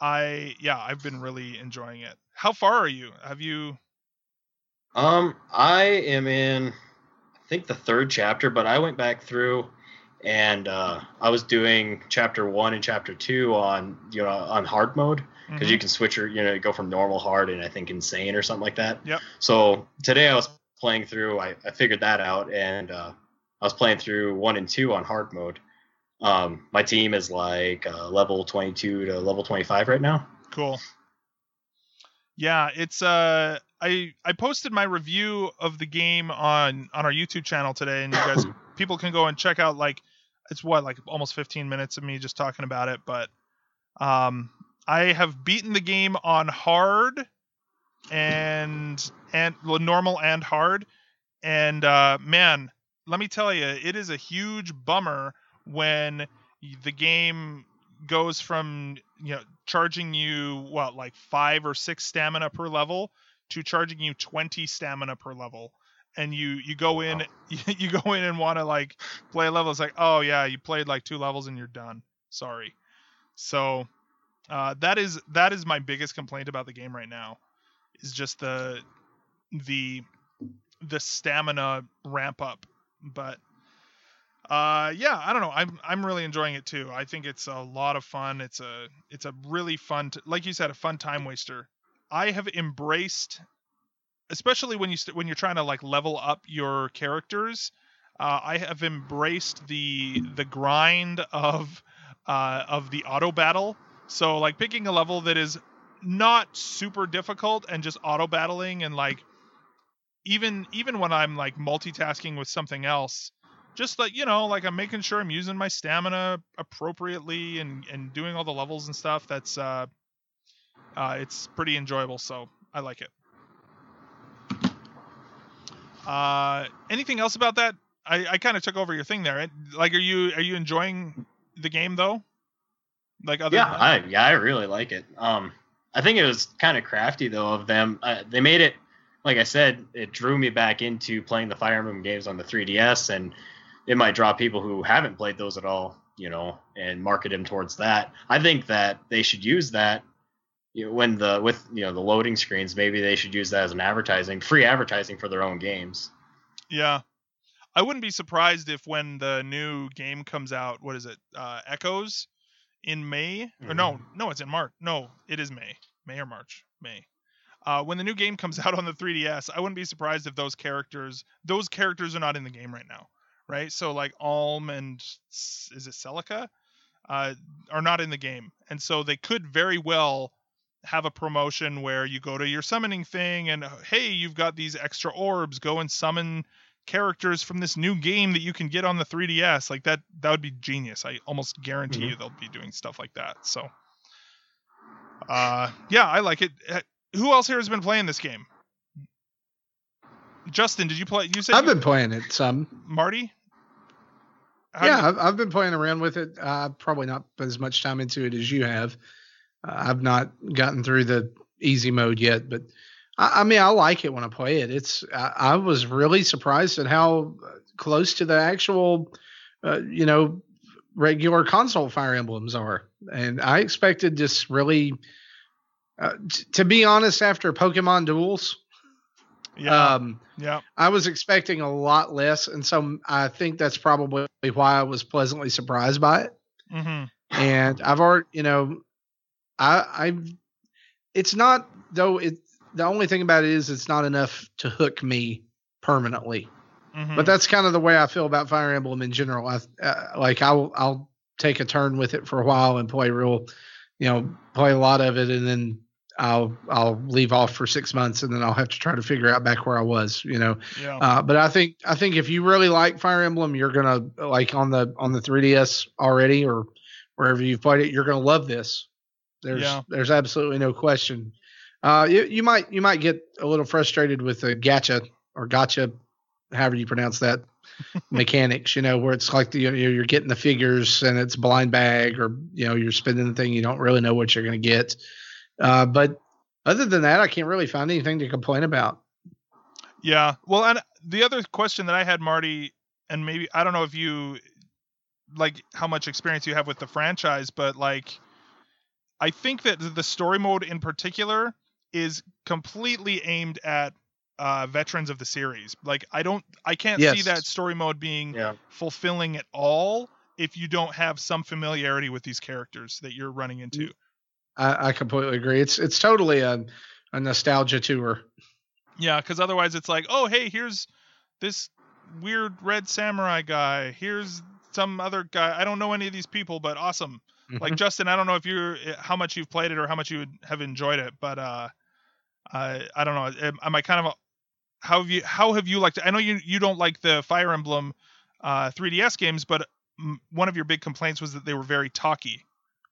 I yeah, I've been really enjoying it. How far are you? Have you Um, I am in, I think the third chapter, but I went back through, and uh, I was doing chapter one and chapter two on you know on hard mode because you Mhm. can switch your you know go from normal, hard, and I think insane or something like that. Yep. So today I was playing through. I, I figured that out, and uh, I was playing through one and two on hard mode. Um, my team is like uh, level 22 to level 25 right now. cool? Yeah, it's uh I I posted my review of the game on on our YouTube channel today and you guys people can go and check out like it's what like almost 15 minutes of me just talking about it, but um I have beaten the game on hard and and well, normal and hard. And uh man, let me tell you, it is a huge bummer when the game goes from you know charging you what like five or six stamina per level to charging you 20 stamina per level. And you you go in you go in and want to like play a level it's like oh yeah you played like two levels and you're done. Sorry. So uh, that is that is my biggest complaint about the game right now is just the the the stamina ramp up. But uh yeah i don't know. I'm i'm really enjoying it too. I think it's a lot of fun. It's a it's a really fun t- like you said a fun time waster. I have embraced especially when you st- when you're trying to like level up your characters uh, i have embraced the the grind of uh of the auto battle. So like picking a level that is not super difficult and just auto battling and like even even when i'm like multitasking with something else just like you know like i'm making sure i'm using my stamina appropriately and and doing all the levels and stuff that's uh uh it's pretty enjoyable so i like it. Uh anything else about that? I i kind of took over your thing there. Like are you are you enjoying the game though? Like other yeah, I yeah, I really like it. Um, I think it was kind of crafty though of them. Uh, they made it, like I said, it drew me back into playing the Fire Emblem games on the 3DS, and it might draw people who haven't played those at all, you know, and market them towards that. I think that they should use that. You know, when the with you know the loading screens, maybe they should use that as an advertising, free advertising for their own games. Yeah. I wouldn't be surprised if when the new game comes out, what is it? Uh, Echoes in May? Or no, no, it's in March. No, it is May. May or March? May. Uh, when the new game comes out on the 3DS, I wouldn't be surprised if those characters, those characters are not in the game right now, right? So like Alm and is it Celica, uh, are not in the game, and so they could very well have a promotion where you go to your summoning thing and hey, you've got these extra orbs, go and summon characters from this new game that you can get on the 3DS. Like that that would be genius. I almost guarantee Mhm. you they'll be doing stuff like that. So uh yeah, I like it. Uh, Who else here has been playing this game? Justin, did you play you said I've you- been playing it some. Marty? How yeah, did- I've, I've been playing around with it. Uh, probably not as much time into it as you have. Uh, I've not gotten through the easy mode yet, but I, I mean, I like it when I play it. It's I, I was really surprised at how close to the actual, uh, you know, regular console Fire Emblems are, and I expected just really. Uh, t- to be honest, after Pokemon Duels, yeah, um, yeah. I was expecting a lot less, and so I think that's probably why I was pleasantly surprised by it. hmm And I've already, you know, I I've it's not though. It the only thing about it is it's not enough to hook me permanently. hmm But that's kind of the way I feel about Fire Emblem in general. I uh, like I'll I'll take a turn with it for a while and play real, you know, play a lot of it, and then I'll I'll leave off for six months and then I'll have to try to figure out back where I was, you know. Yeah. Uh, but I think I think if you really like Fire Emblem, you're gonna like on the on the 3DS already or wherever you've played it, you're gonna love this. There's Yeah. there's absolutely no question. Uh, you you might you might get a little frustrated with the gacha or gotcha, however you pronounce that mechanics. You know where it's like the, you know, you're getting the figures and it's blind bag or you know you're spending the thing you don't really know what you're gonna get. Uh, but other than that, I can't really find anything to complain about. Yeah. Well, and the other question that I had, Marty, and maybe I don't know if you like how much experience you have with the franchise, but like I think that the story mode in particular is completely aimed at uh, veterans of the series. Like I don't, I can't see that story mode being Yeah. fulfilling at all if you don't have some familiarity with these characters that you're running into. I, I completely agree. It's it's totally a, a nostalgia tour. Yeah, because otherwise it's like, oh, hey, here's this weird red samurai guy. Here's some other guy. I don't know any of these people, but awesome. Like Justin, I don't know if you're how much you've played it or how much you would have enjoyed it, but uh, I I don't know. Am, am I kind of a, how have you how have you liked? I know you you don't like the Fire Emblem uh 3DS games, but one of your big complaints was that they were very talky,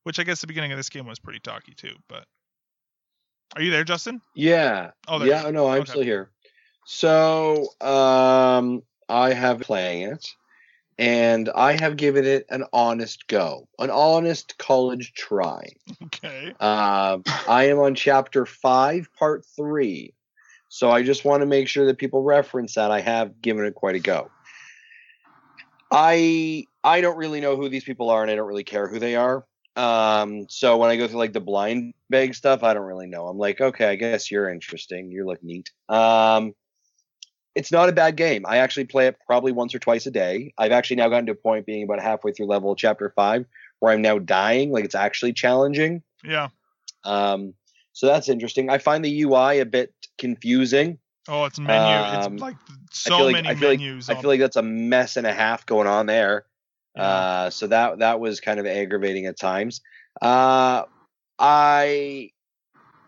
which I guess the beginning of this game was pretty talky too. But are you there, Justin? Yeah. Oh, you yeah, no, I'm Okay. still here. So, um, I have playing it, and I have given it an honest go, an honest college try. Okay. Um, I am on chapter five, part three. So I just want to make sure that people reference that. I have given it quite a go. I I don't really know who these people are, and I don't really care who they are. Um, so when I go through like the blind bag stuff, I don't really know. I'm like, okay, I guess you're interesting. You look neat. Um, it's not a bad game. I actually play it probably once or twice a day. I've actually now gotten to a point being about halfway through level chapter five where I'm now dying. Like it's actually challenging. Yeah. Um, so that's interesting. I find the UI a bit confusing. Oh, it's menu. Um, it's like so like many I feel like menus. I feel like that's a mess and a half going on there. Yeah. Uh, so that that was kind of aggravating at times. Uh, I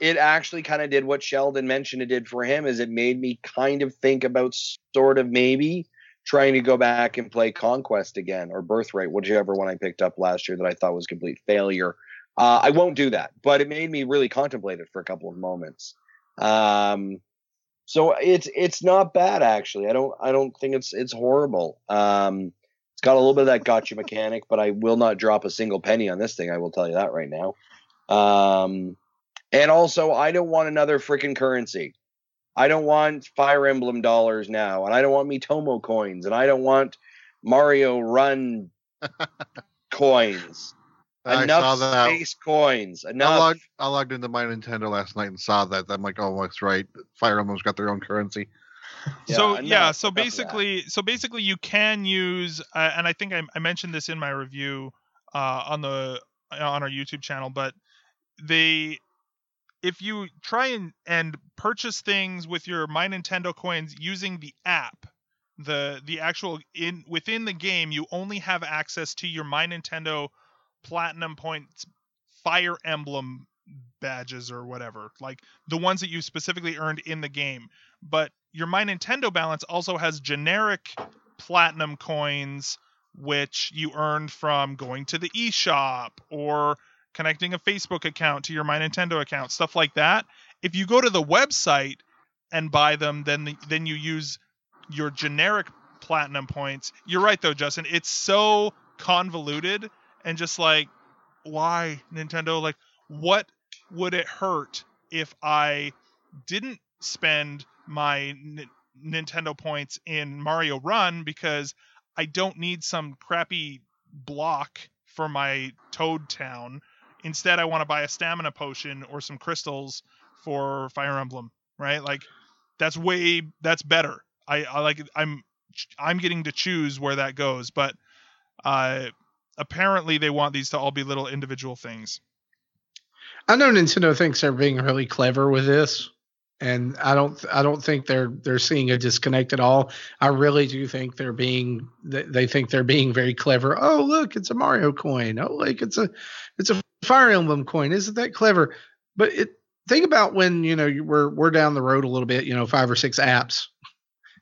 it actually kind of did what Sheldon mentioned it did for him is it made me kind of think about sort of maybe trying to go back and play Conquest again or Birthright, whichever one I picked up last year that I thought was complete failure. Uh, I won't do that, but it made me really contemplate it for a couple of moments. Um, so it's it's not bad actually. I don't I don't think it's it's horrible. Um, it's got a little bit of that gotcha mechanic, but I will not drop a single penny on this thing. I will tell you that right now. Um, and also, I don't want another freaking currency. I don't want Fire Emblem dollars now, and I don't want Miitomo coins, and I don't want Mario Run coins. I Enough saw that. space coins. I Enough. logged, I logged into my Nintendo last night and saw that. I'm like, oh, that's right. Fire Emblem's got their own currency. so enough- yeah, so enough of that. basically, so basically, you can use, uh, and I think I, I mentioned this in my review uh, on the on our YouTube channel, but they, if you try and and purchase things with your My Nintendo coins using the app, the the actual in within the game, you only have access to your My Nintendo Platinum points, Fire Emblem badges or whatever, like the ones that you specifically earned in the game. But your My Nintendo balance also has generic platinum coins, which you earned from going to the eShop or connecting a Facebook account to your My Nintendo account, stuff like that. If you go to the website and buy them, then the, then you use your generic platinum points. You're right though, Justin. It's so convoluted and just like why Nintendo like what would it hurt if I didn't spend my N- Nintendo points in Mario Run because I don't need some crappy block for my Toad Town. Instead, I want to buy a stamina potion or some crystals for Fire Emblem, right? Like that's way that's better. I, I like I'm I'm getting to choose where that goes, but uh apparently they want these to all be little individual things. I know Nintendo thinks they're being really clever with this, and I don't. I don't think they're they're seeing a disconnect at all. I really do think they're being. They think they're being very clever. Oh, look, it's a Mario coin. Oh, like it's a, it's a Fire Emblem coin. Isn't that clever? But it think about when you know you- we're we're down the road a little bit. You know, five or six apps.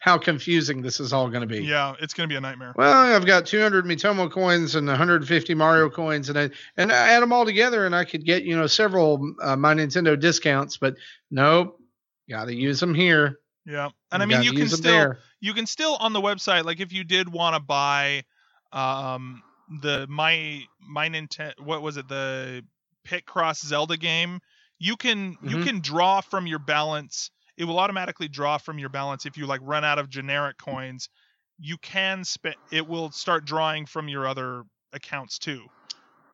How confusing this is all going to be. Yeah, it's gonna be a nightmare. Well, I've got 200 Miitomo coins and 150 Mario coins, and I and I add them all together, and I could get you know several uh, my Nintendo discounts. But nope, got to use them here. Yeah, and I mean you can still there. you can still on the website like if you did want to buy um the my my Nintendo what was it the Picross Zelda game you can you Mhm. can draw from your balance it will automatically draw from your balance if you like run out of generic coins you can spend it will start drawing from your other accounts too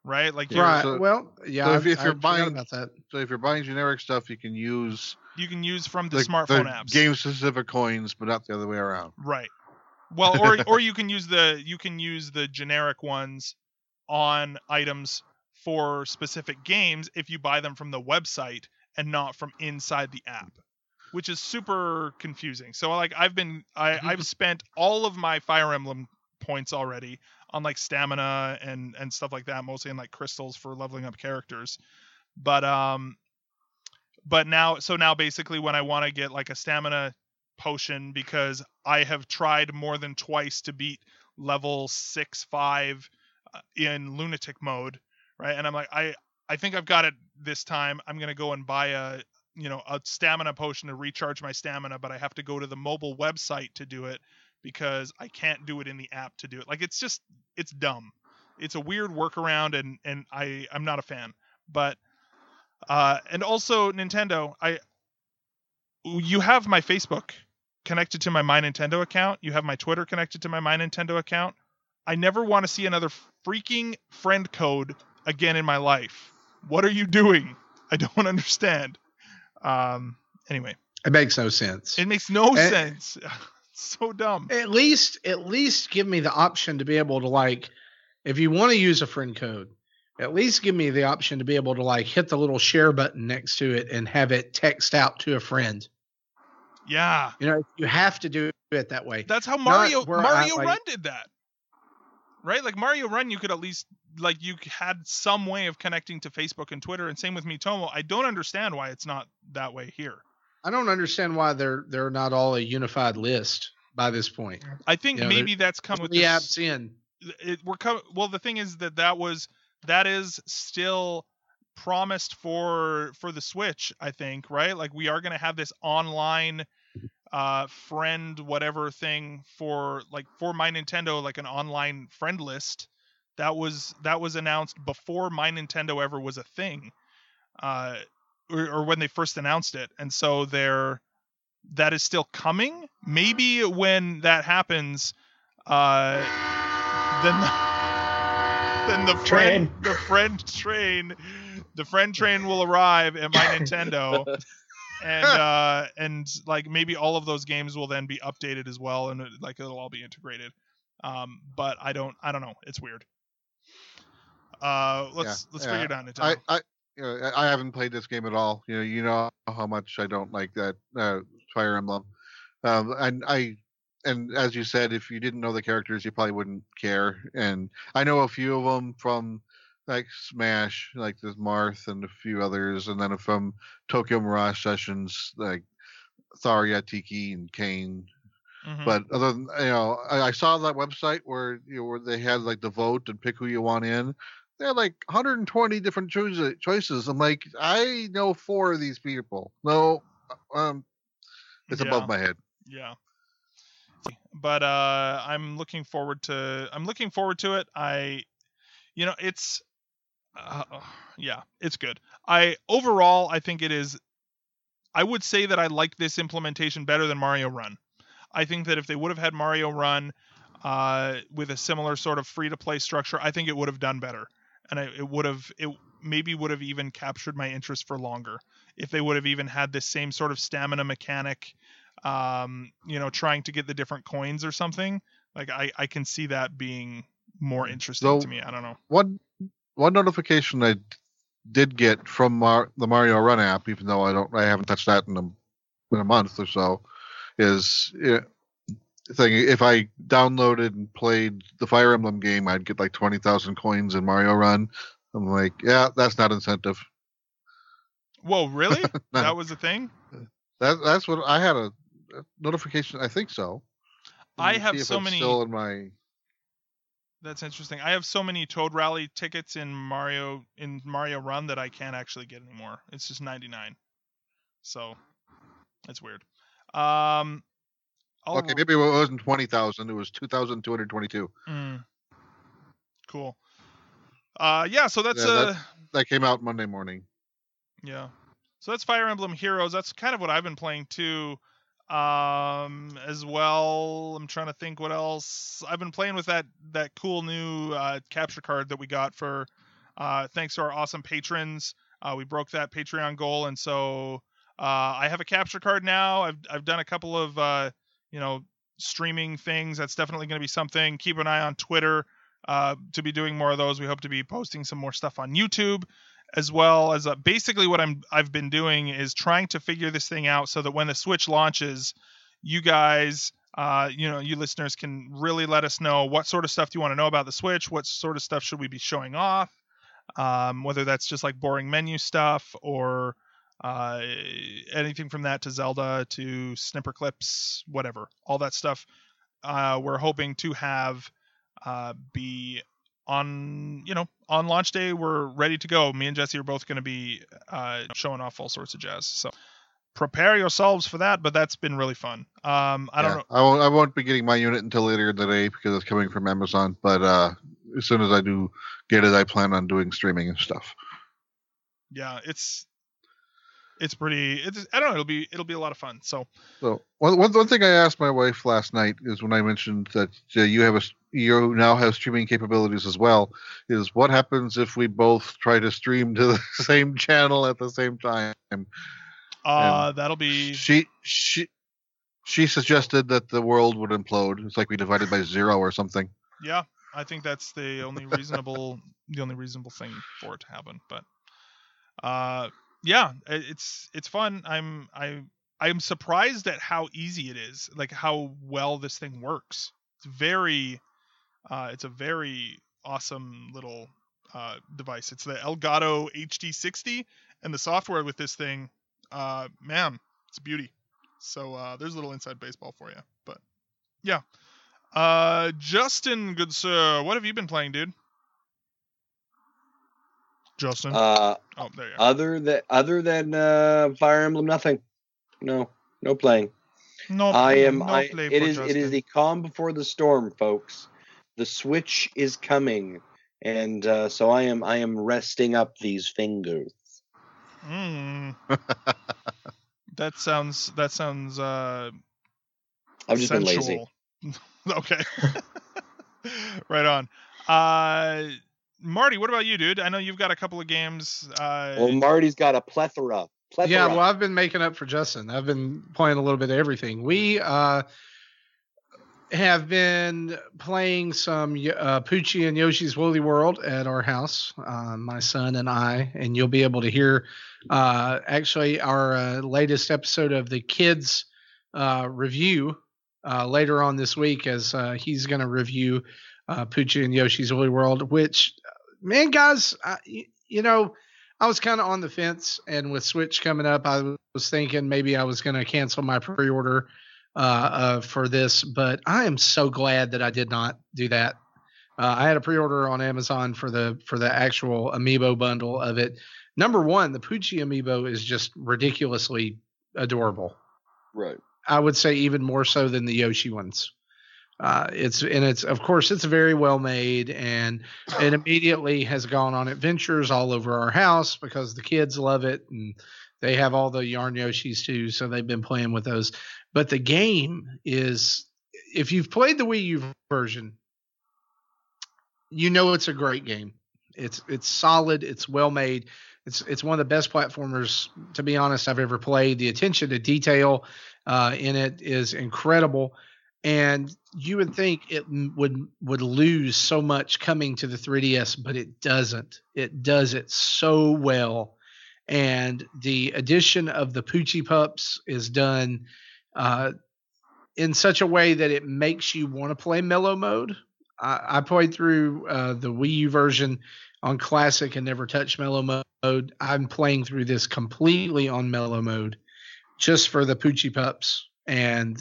right like Yeah, right. so- well, yeah. so if- I- if you're forgot buying- about that, So if you're buying generic stuff, you can use you can use from the like, smartphone apps game specific coins, but not the other way around. Right. Well, or or you can use the you can use the generic ones on items for specific games if you buy them from the website and not from inside the app, which is super confusing. So like I've been I I've spent all of my Fire Emblem points already on like stamina and and stuff like that, mostly in like crystals for leveling up characters. But um but now so now basically when I want to get like a stamina potion because I have tried more than twice to beat level six five uh, in lunatic mode, right? And I'm like, I I think I've got it this time. I'm gonna go and buy a you know a stamina potion to recharge my stamina, but I have to go to the mobile website to do it because I can't do it in the app to do it. Like it's just it's dumb. It's a weird workaround, and and I I'm not a fan. But uh, and also Nintendo, I you have my Facebook connected to my My Nintendo account. You have my Twitter connected to my My Nintendo account. I never want to see another freaking friend code again in my life. What are you doing? I don't understand. Um. Anyway, it makes no sense. it makes no Eh. sense. so dumb. at least at least give me the option to be able to like if you want to use a friend code at least give me the option to be able to like hit the little share button next to it and have it text out to a friend Yeah. you know you have to do it that way That's how Mario Mario like- Run did that. Right? Like Mario Run you could at least like you had some way of connecting to Facebook and Twitter and same with Miitomo. I don't understand why it's not that way here. i don't understand why they're they're not all a unified list by this point I think Yeah, maybe that's come with the apps in it, we're co- well the thing is that that was that is still promised for for the switch i think right? Like we are going to have this online uh friend whatever thing for like for my nintendo like an online friend list. That was that was announced before my nintendo ever was a thing uh or, or when they first announced it. And so they're that is still coming. Maybe when that happens uh then the, then the friend Train. the friend train the friend train will arrive at my Nintendo and uh and like maybe all of those games will then be updated as well and like it'll all be integrated um but I don't I don't know it's weird uh let's let's yeah. figure it out Nintendo. I, I, you know, I I haven't played this game at all. You know, you know how much I don't like that uh, Fire Emblem. Um, and I, and as you said, if you didn't know the characters, you probably wouldn't care. And I know a few of them from like Smash, like there's Marth and a few others, and then from Tokyo Mirage Sessions, like Tharja, Tiki, and Cain. Mhm. But other than you know, I, I saw that website where you know, where they had like the vote and pick who you want in. They had like 120 different choices. Choices. I'm like, I know four of these people. No, um, it's Yeah. above my head. yeah but uh i'm looking forward to i'm looking forward to it. I you know it's uh, yeah it's good. I overall i think it is i would say that i like this implementation better than mario run. I think that if they would have had mario run uh with a similar sort of free to play structure i think it would have done better. And I, it would have it maybe would have even captured my interest for longer. If they would have even had this same sort of stamina mechanic um, you know, trying to get the different coins or something. Like I, I can see that being more interesting So- to me. I don't know. One one notification I did get from Mar- the Mario Run app, even though I don't, I haven't touched that in a in a month or so, is yeah, thing. If I downloaded and played the Fire Emblem game, I'd get like twenty thousand coins in Mario Run. I'm like, yeah, that's not incentive. Whoa, really? that was a thing. That that's what I had a notification. I think so. Let I have so many- Still in my. That's interesting. I have so many Toad Rally tickets in Mario in Mario Run that I can't actually get anymore. It's just 99. So it's weird. Um I'll Okay, maybe it wasn't twenty thousand. It was two thousand two hundred twenty-two. Mm. Cool. Uh yeah, so that's Yeah, uh that's- That came out Monday morning. Yeah. So that's Fire Emblem Heroes. That's kind of what I've been playing too. Um as well. I'm trying to think what else. I've been playing with that that cool new uh capture card that we got for uh thanks to our awesome patrons. Uh we broke that Patreon goal and so uh I have a capture card now. I've I've done a couple of uh you know streaming things. That's definitely going to be something. Keep an eye on Twitter uh to be doing more of those. We hope to be posting some more stuff on YouTube as well as uh, basically what I'm I've been doing is trying to figure this thing out so that when the Switch launches, you guys, uh, you know, you listeners can really let us know what sort of stuff do you want to know about the Switch, what sort of stuff should we be showing off, um, whether that's just like boring menu stuff or uh, anything from that to Zelda to Snipperclips, whatever, all that stuff. Uh, we're hoping to have uh, be on you know on launch day we're ready to go me and jesse are both going to be uh, showing off all sorts of jazz so prepare yourselves for that but that's been really fun um i don't know I won't, I won't be getting my unit until later in the day because it's coming from Amazon. But uh, as soon as I do get it, I plan on doing streaming and stuff. yeah it's it's pretty it's i don't know it'll be it'll be a lot of fun so So one, one, one thing I asked my wife last night is when I mentioned that uh, you have a you now have streaming capabilities as well. Is what happens if we both try to stream to the same channel at the same time? uh that'll be She she she suggested that the world would implode. It's like we divided by zero or something. yeah i think that's the only reasonable the only reasonable thing for it to happen but uh yeah it's it's fun i'm i i'm surprised at how easy it is like how well this thing works it's very uh it's a very awesome little uh device it's the elgato hd60 and the software with this thing uh man it's a beauty so uh there's a little inside baseball for you but yeah uh, Justin, good sir, what have you been playing, dude? Justin. Uh, oh, there you are. other than other than uh, Fire Emblem, nothing. No, no playing. no, I am. No I, play it for is. It is the calm before the storm, folks. The Switch is coming, and uh, so I am. I am resting up these fingers. Mm. that sounds. That sounds. Uh, I've just been lazy. okay. right on. Uh, Marty, what about you, dude? I know you've got a couple of games. Uh, Well, Marty's got a plethora. plethora. Yeah, well, I've been making up for Justin. I've been playing a little bit of everything. We uh, have been playing some uh, Poochy and Yoshi's Woolly World at our house, uh, my son and I, and you'll be able to hear uh, actually our uh, latest episode of the kids uh, review uh, later on this week as he's going to review Poochy and Yoshi's Woolly World, which, man, guys, I, you know, I was kind of on the fence, and with Switch coming up, I was thinking maybe I was going to cancel my pre-order uh, uh, for this, but I am so glad that I did not do that. Uh, I had a pre-order on Amazon for the for the actual amiibo bundle of it. Number one, the Poochy amiibo is just ridiculously adorable. right. I would say even more so than the Yoshi ones. Uh, it's and it's of course it's very well made and it immediately has gone on adventures all over our house because the kids love it and they have all the yarn Yoshis too, so they've been playing with those. But the game is if you've played the Wii U version, you know it's a great game. It's it's solid, it's well made. It's it's one of the best platformers, to be honest, I've ever played. The attention to detail uh, in it is incredible, and you would think it would would lose so much coming to the 3DS, but it doesn't. It does it so well, and the addition of the Poochy pups is done uh, in such a way that it makes you want to play mellow mode. I, I played through uh, the Wii U version on classic and never touched mellow mode. I'm playing through this completely on mellow mode, just for the Poochy pups, and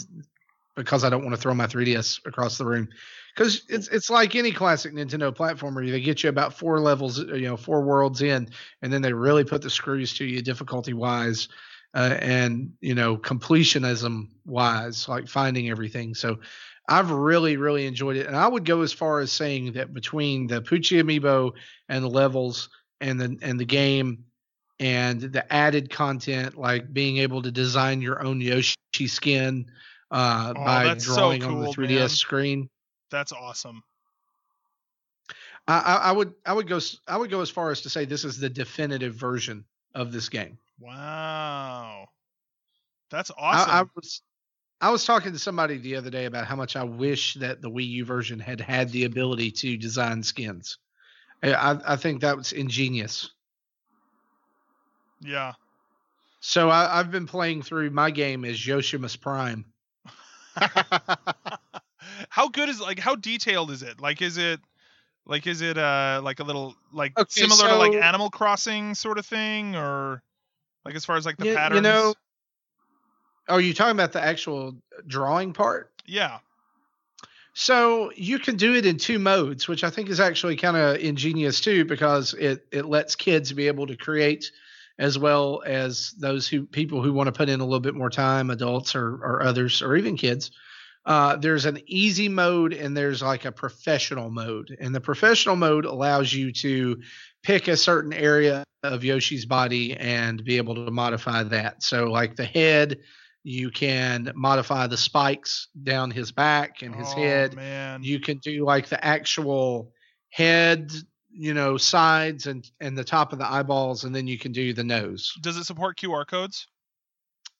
because I don't want to throw my 3DS across the room. Because it's it's like any classic Nintendo platformer, they get you about four levels, you know, four worlds in, and then they really put the screws to you difficulty wise, uh, and you know completionism wise, like finding everything. So I've really, really enjoyed it. And I would go as far as saying that between the Poochy amiibo and the levels and the and the game and the added content, like being able to design your own Yoshi skin uh, Oh, by that's so drawing on the 3DS man. screen. That's awesome. I, I, I would I would go I would go as far as to say this is the definitive version of this game. Wow. That's awesome. I was I was talking to somebody the other day about how much I wish that the Wii U version had had the ability to design skins. I, I I think that was ingenious. yeah. So I, I've been playing through my game as Yoshimus Prime. how good is like how detailed is it? Like is it like is it uh like a little like Okay, similar to like Animal Crossing sort of thing or like as far as like the You- you know- Oh, you talking about the actual drawing part? yeah. So you can do it in two modes, which I think is actually kind of ingenious too, because it it lets kids be able to create as well as those who people who want to put in a little bit more time, adults or or others or even kids. Uh, there's an easy mode and there's like a professional mode, and the professional mode allows you to pick a certain area of Yoshi's body and be able to modify that. So like the head, you can modify the spikes down his back and his oh, head. man. You can do like the actual head, you know, sides and and the top of the eyeballs, and then you can do the nose. Does it support QR codes?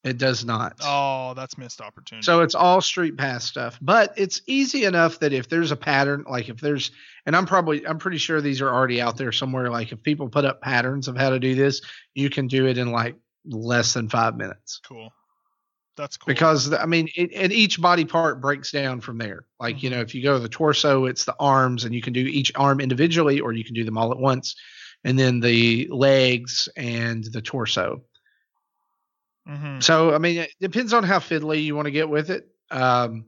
It does not. Oh, that's missed opportunity. So it's all street pass stuff, but it's easy enough that if there's a pattern, like if there's, and I'm probably, I'm pretty sure these are already out there somewhere. Like if people put up patterns of how to do this, you can do it in like less than five minutes. cool. That's cool. because I mean, it, and each body part breaks down from there. Like you mm-hmm. know, if you go to the torso, it's the arms, and you can do each arm individually, or you can do them all at once, and then the legs and the torso. Mhm. So I mean, it depends on how fiddly you want to get with it. Um,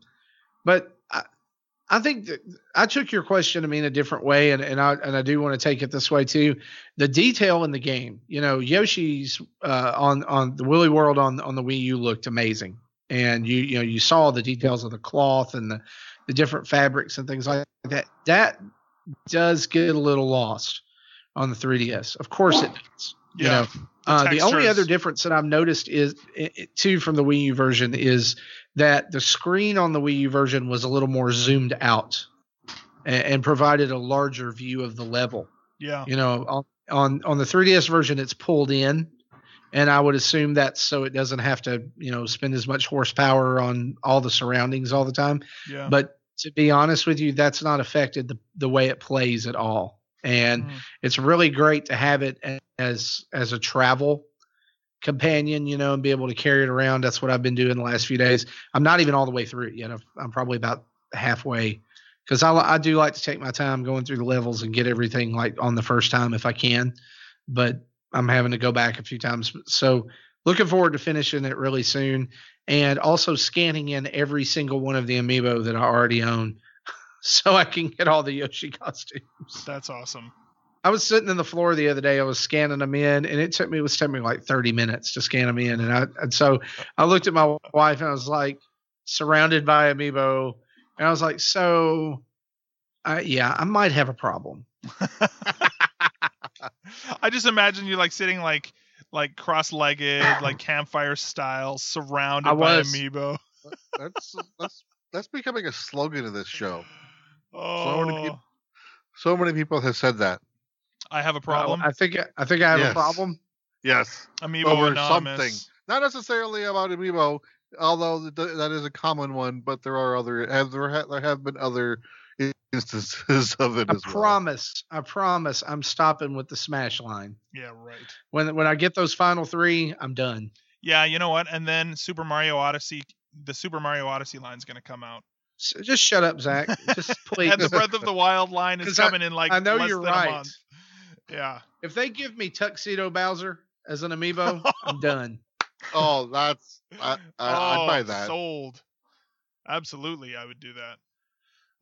but I, I think I took your question, I mean, a different way, and, and I and I do want to take it this way too. The detail in the game, you know, Yoshi's uh, on on the Woolly World on on the Wii U looked amazing, and you you know you saw the details of the cloth and the the different fabrics and things like that. That does get a little lost on the 3DS. Of course it does. You Yeah. know, uh, the only other difference that I've noticed is i i- too from the Wii U version is that the screen on the Wii U version was a little more zoomed out and, and provided a larger view of the level. yeah. You know, on, on on the 3DS version, it's pulled in, and I would assume that's so it doesn't have to you know spend as much horsepower on all the surroundings all the time. Yeah. But to be honest with you, that's not affected the the way it plays at all. And Mhm. it's really great to have it as as a travel companion, you know, and be able to carry it around. That's what I've been doing the last few days. I'm not even all the way through it yet. I'm, I'm probably about halfway because I, I do like to take my time going through the levels and get everything like on the first time if I can. But I'm having to go back a few times. So looking forward to finishing it really soon and also scanning in every single one of the amiibo that I already own so I can get all the Yoshi costumes. That's awesome. I was sitting in the floor the other day. I was scanning them in, and it took me it was taking me like 30 minutes to scan them in. And I and so I looked at my wife and I was like, surrounded by amiibo, and I was like, so, I, yeah, I might have a problem. I just imagine you like sitting like like cross-legged, like campfire style, surrounded I by amiibo. that's that's that's becoming a slogan of this show. Oh, many peop- oh. So many people have said that. I have a problem. I think I think I have Yes. a problem. Yes, Amiibo over anonymous. something. not necessarily about Amiibo, although th- that is a common one. But there are other have there ha- there have been other instances of it I as well. promise. I promise. I'm stopping with the smash line. Yeah, right. When when I get those final three, I'm done. Yeah, you know what? And then Super Mario Odyssey, the Super Mario Odyssey line's gonna come out, So just shut up, Zach. Just please. and the Breath of the Wild line is 'Cause I- coming in like I know less you're than right. a month. Yeah, if they give me Tuxedo Bowser as an amiibo, I'm done. Oh, that's I, I, I'd buy Oh, that. Sold. Absolutely, I would do that.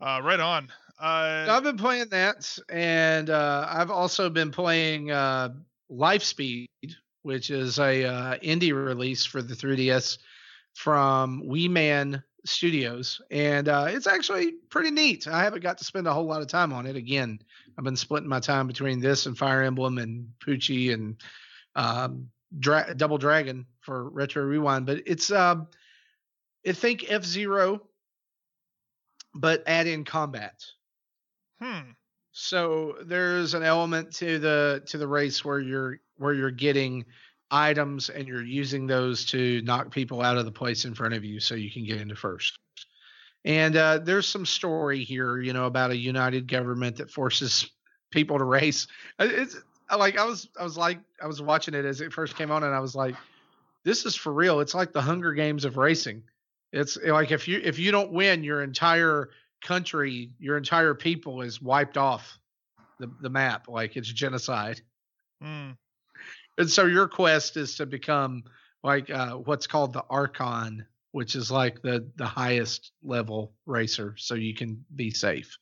Uh, right on. Uh, So I've been playing that, and uh, I've also been playing uh, Lifespeed, which is a uh, indie release for the 3DS from Wee Man Studios, and uh, it's actually pretty neat. I haven't got to spend a whole lot of time on it. Again, I've been splitting my time between this and Fire Emblem and Poochy and um, Dra- Double Dragon for Retro Rewind, but it's um, I think F Zero, but add in combat. hmm. So there's an element to the to the race where you're where you're getting items and you're using those to knock people out of the place in front of you so you can get into first. And uh, there's some story here, you know, about a united government that forces people to race. Uh, It's like I was I was like I was watching it as it first came on and I was like, this is for real. It's like the Hunger Games of racing. It's like if you if you don't win, your entire country, your entire people is wiped off the, the map. Like it's genocide. Hmm. And so your quest is to become like uh, what's called the Archon, which is like the the highest level racer, so you can be safe.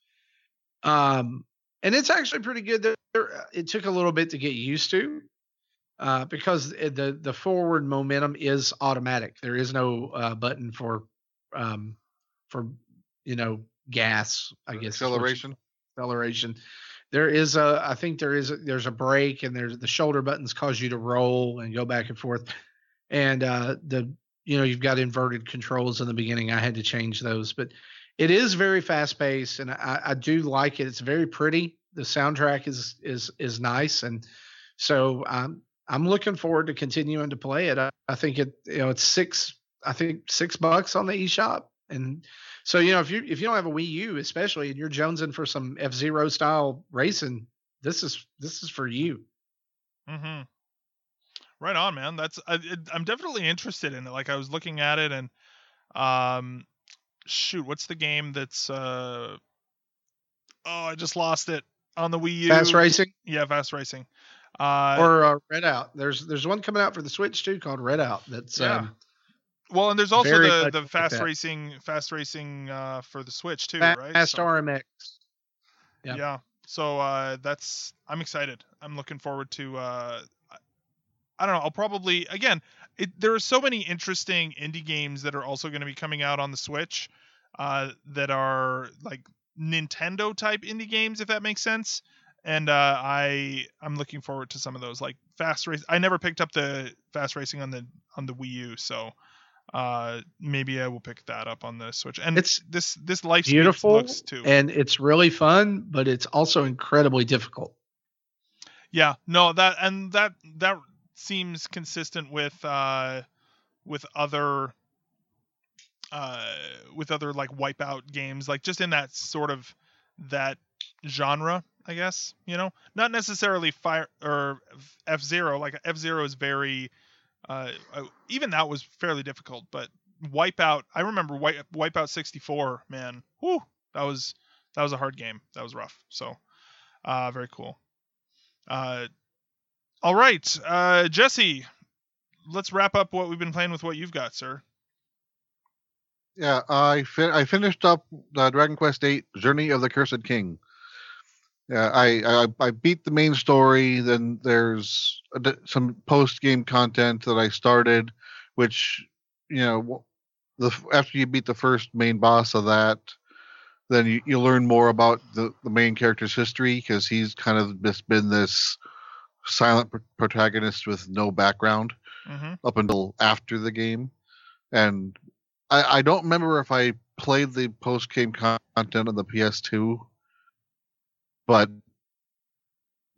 Um, and it's actually pretty good. There, there- it took a little bit to get used to, uh, because the the forward momentum is automatic. There is no uh, button for um, for you know gas. I guess is what you- acceleration. acceleration. There is a, I think there is, a, there's a break and there's the shoulder buttons cause you to roll and go back and forth, and uh, the, you know, you've got inverted controls in the beginning. I had to change those, but it is very fast paced, and I, I do like it. It's very pretty. The soundtrack is is is nice, and so I'm I'm looking forward to continuing to play it. I, I think it, you know, it's six, I think six bucks on the eShop, and so you know, if you if you don't have a Wii U, especially, and you're jonesing for some F Zero style racing, this is this is for you. Mm-hmm. Right on, man. That's I, I'm definitely interested in it. Like I was looking at it, and um, shoot, what's the game that's uh, oh, I just lost it on the Wii U. Fast racing Yeah, fast racing. Uh, or uh, Redout. There's there's one coming out for the Switch too called Redout. That's Yeah. um, well, and there's also very the the fast that. racing fast racing uh, for the Switch too, Fast right? So- RMX. Yeah. yeah so uh that's i'm excited i'm looking forward to uh I- i don't know i'll probably again it, there are so many interesting indie games that are also going to be coming out on the switch uh that are like nintendo type indie games if that makes sense and uh i i'm looking forward to some of those like fast race i never picked up the fast racing on the on the wii u so uh maybe i will pick that up on the switch and It's this this life Beautiful looks too and it's really fun, but it's also incredibly difficult. Yeah, no, that and that that seems consistent with uh with other uh with other like wipeout games, like just in that sort of that genre, I guess, you know? Not necessarily fire or F Zero, like F Zero is very uh uh, even that was fairly difficult, but Wipeout, I remember Wipe, Wipeout 64, man. Whew, that was that was a hard game. That was rough. So, uh very cool. Uh, all right, uh, Jesse, let's wrap up what we've been playing with what you've got, sir. Yeah, I fin- I finished up uh, Dragon Quest VIII: Journey of the Cursed King. Yeah, I, I I beat the main story. Then there's some post game content that I started, which you know the after you beat the first main boss of that, then you, you learn more about the, the main character's history because he's kind of just been this silent pr- protagonist with no background Mm-hmm. up until after the game. And I, I don't remember if I played the post game content on the PS2, but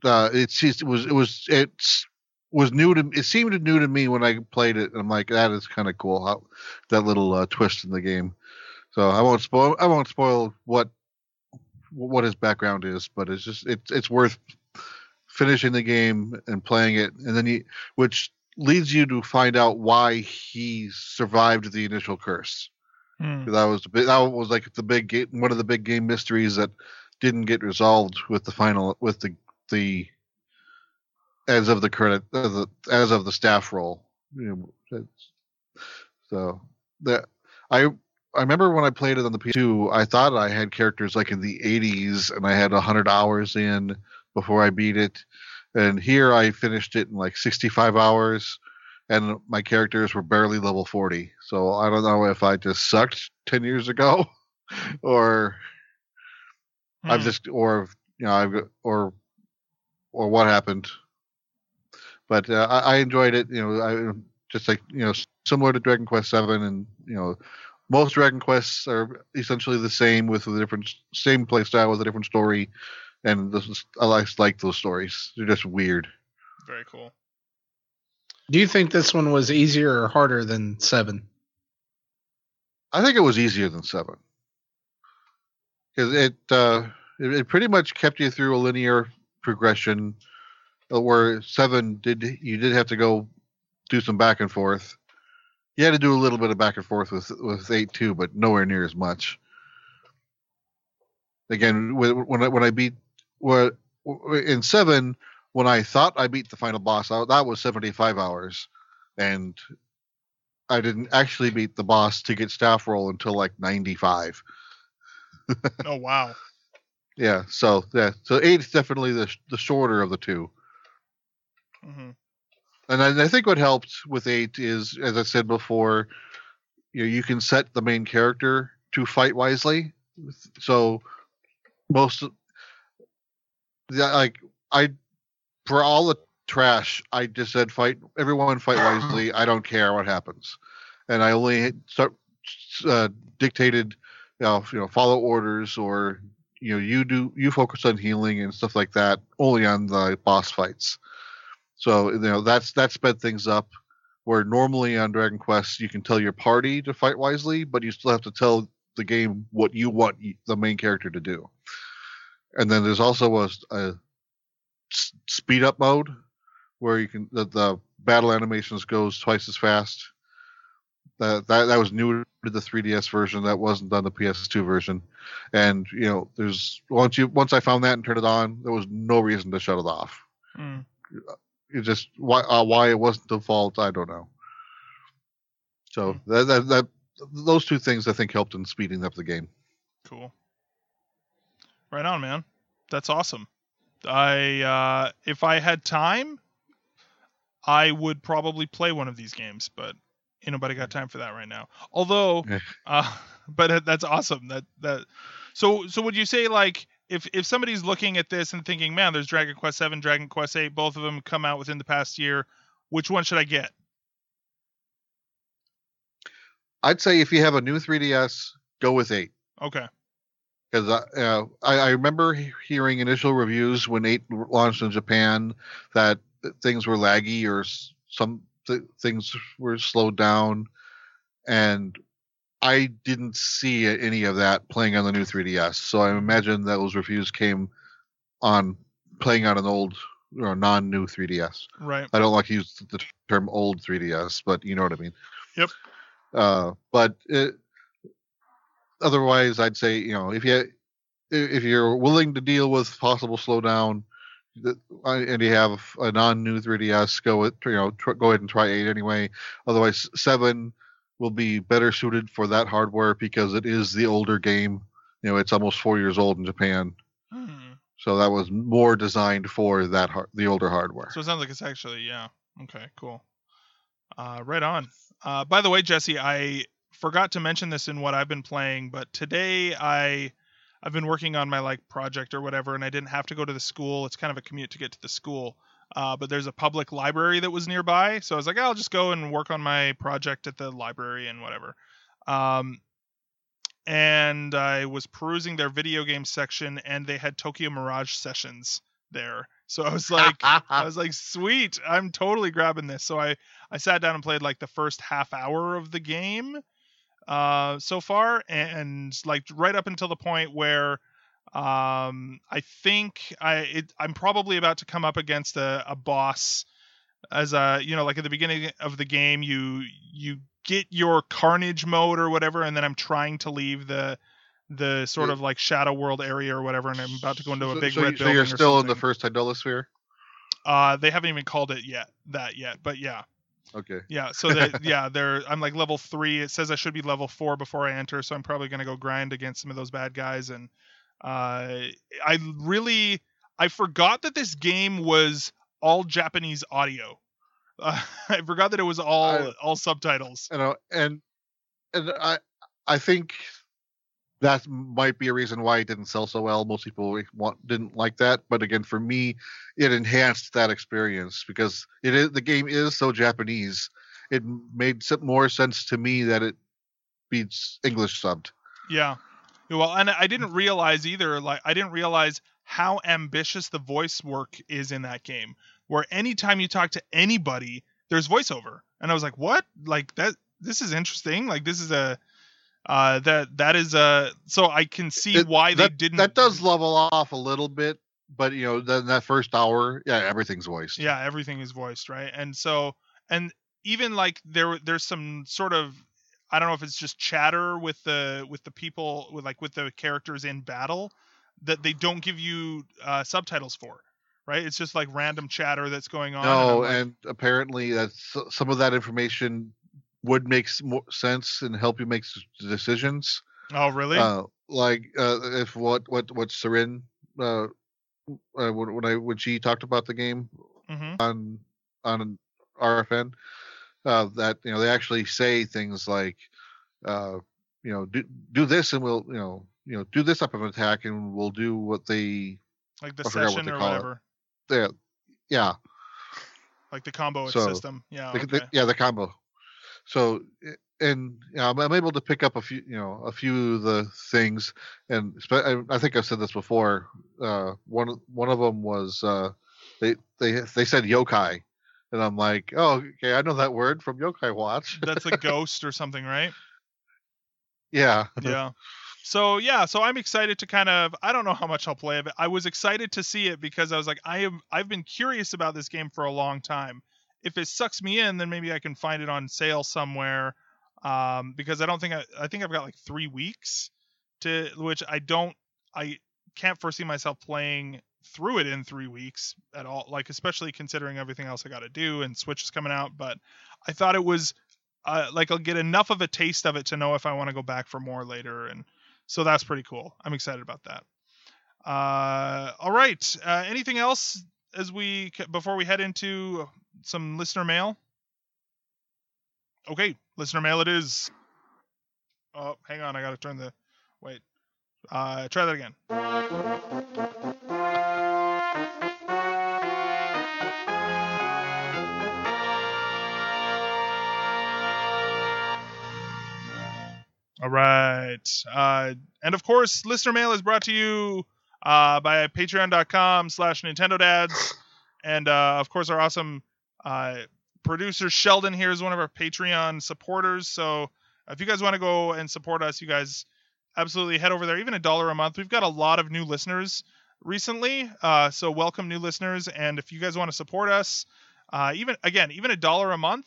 uh, it's just, it was it was it's was new to it seemed new to me when I played it. And I'm like, that is kind of cool how that little uh, twist in the game. So I won't spoil I won't spoil what what his background is, but it's just it's it's worth finishing the game and playing it, and then you which leads you to find out why he survived the initial curse. Hmm. That was the big, that was like the big ga- one of the big game mysteries that didn't get resolved with the final with the the as of the credit as, of the staff roll. You know, so that I I remember when I played it on the PS2, I thought I had characters like in the 80s, and I had 100 hours in before I beat it. And here I finished it in like 65 hours, and my characters were barely level 40. So I don't know if I just sucked 10 years ago, or I've Hmm. just or you know I've or or what happened. But uh, I, I enjoyed it. You know, I just like you know similar to Dragon Quest Seven, and you know most Dragon Quests are essentially the same with a different same play style with a different story. And this is, I like like those stories. They're just weird. Very cool. Do you think this one was easier or harder than seven? I think it was easier than seven because it, uh, it it pretty much kept you through a linear progression, uh, where seven did you did have to go do some back and forth. You had to do a little bit of back and forth with with eight too, but nowhere near as much. Again, when I, when I beat what in seven, when I thought I beat the final boss, that was seventy five hours, and I didn't actually beat the boss to get staff roll until like 95. Oh wow. Yeah, so yeah, so eight's definitely the the shorter of the two. hmm And I, I think what helped with eight is, as I said before, you know, you can set the main character to fight wisely. So most, like I, for all the trash, I just said fight everyone, fight wisely. I don't care what happens, and I only start uh, dictated, know, you know, follow orders or you know, you do you focus on healing and stuff like that only on the boss fights. So you know that's that sped things up. Where normally on Dragon Quest you can tell your party to fight wisely, but you still have to tell the game what you want the main character to do. And then there's also a speed up mode where you can the, the battle animations goes twice as fast. That, that that was new to the 3DS version. That wasn't on the PS2 version. And you know, there's once you once I found that and turned it on, there was no reason to shut it off Mm. it just why uh, why it wasn't default i don't know so that, that that those two things i think helped in speeding up the game Cool. Right on, man. That's awesome. I uh, if I had time, I would probably play one of these games, but ain't nobody got time for that right now. Although, uh, but that's awesome. That that. So so would you say like if if somebody's looking at this and thinking, man, there's Dragon Quest Seven, Dragon Quest Eight, both of them come out within the past year. Which one should I get? i'd say if you have a new 3ds go with 8 Okay. because I, uh, I i remember hearing initial reviews when 8 launched in japan that things were laggy or some th- things were slowed down and I didn't see any of that playing on the new 3DS. So I imagine that those reviews came on playing on an old or non-new 3DS. Right. I don't like to use the term old 3DS, but you know what I mean. Yep. Uh, but it, otherwise, I'd say you know if you if you're willing to deal with possible slowdown, and you have a non-new 3DS, go with you know tr- go ahead and try eight anyway. Otherwise, seven will be better suited for that hardware because it is the older game. You know, it's almost four years old in Japan, Hmm. so that was more designed for that har- the older hardware. So it sounds like it's actually yeah. Okay, cool. Uh, right on. Uh, by the way, Jesse, I forgot to mention this in what I've been playing, but today I I've been working on my like project or whatever, and I didn't have to go to the school. It's kind of a commute to get to the school. Uh, but there's a public library that was nearby, so I was like, I'll just go and work on my project at the library and whatever. Um, and I was perusing their video game section, and they had Tokyo Mirage sessions there. So I was like, I was like, sweet, I'm totally grabbing this. So I I sat down and played like the first half hour of the game uh so far and like right up until the point where um I think I it, I'm probably about to come up against a, a boss as a you know like at the beginning of the game you you get your carnage mode or whatever and then I'm trying to leave the the sort Yeah. of like shadow world area or whatever and I'm about to go into a big so, red you- so building you're still in the first Idolasphere. Uh, they haven't even called it yet that yet, but yeah, Okay. yeah. So that yeah, they're I'm like level three. It says I should be level four before I enter, so I'm probably gonna go grind against some of those bad guys. And uh, I really I forgot that this game was all Japanese audio. Uh, I forgot that it was all I- all subtitles. You know, and and I I think that might be a reason why it didn't sell so well. Most people want, didn't like that, but again, for me, it enhanced that experience because it is the game is so Japanese. It made more sense to me that it beats English subbed. Yeah, Well, and I didn't realize either. Like, I didn't realize how ambitious the voice work is in that game. Where anytime you talk to anybody, there's voiceover, and I was like, "What? Like that? This is interesting. Like, this is a uh, that that is a so I can see It- why that, they didn't. That does level off a little bit, but you know, then that first hour, yeah, everything's voiced. Yeah, everything is voiced, right? And so, and even like there, there's some sort of, I don't know if it's just chatter with the with the people with like with the characters in battle that they don't give you uh, subtitles for, right? It's just like random chatter that's going on. and No, like, and apparently that's some of that information would make more sense and help you make decisions. oh really? Uh, like uh, if what what what Serin uh, uh, when, when I when she talked about the game hmm on on RFN, uh, that you know they actually say things like, uh, you know, do do this and we'll you know you know do this type of attack and we'll do what they Like the I what session they or call it. whatever, they yeah like the combo So, system. Yeah. the, okay. the- yeah the combo so and you know, I'm, I'm able to pick up a few you know a few of the things and I, I think i've said this before uh one of- one of them was uh they they they said yokai and i'm like oh okay i know that word from yokai watch That's a ghost or something, right? yeah yeah. So yeah, so I'm excited to kind of I don't know how much I'll play of it. I was excited to see it because I was like I am I've been curious about this game for a long time. If it sucks me in, then maybe I can find it on sale somewhere. Um, because I don't think I I think I've got like three weeks to which I don't I can't foresee myself playing through it in three weeks at all. Like especially considering everything else I got to do and Switch is coming out. But I thought it was uh, like I'll get enough of a taste of it to know if I want to go back for more later, and so that's pretty cool. I'm excited about that. Uh, all right. Uh, anything else as we before we head into some listener mail? Okay, listener mail it is. Oh, hang on, I gotta turn the. Wait. Uh, try that again. All right. Uh, and of course, listener mail is brought to you uh, by patreon.com slash Nintendo Dads. And uh, of course, our awesome uh, producer Sheldon here is one of our Patreon supporters. So if you guys want to go and support us, you guys absolutely head over there. Even a dollar a month. We've got a lot of new listeners recently. Uh, so welcome new listeners. And if you guys want to support us, uh, even again, even a dollar a month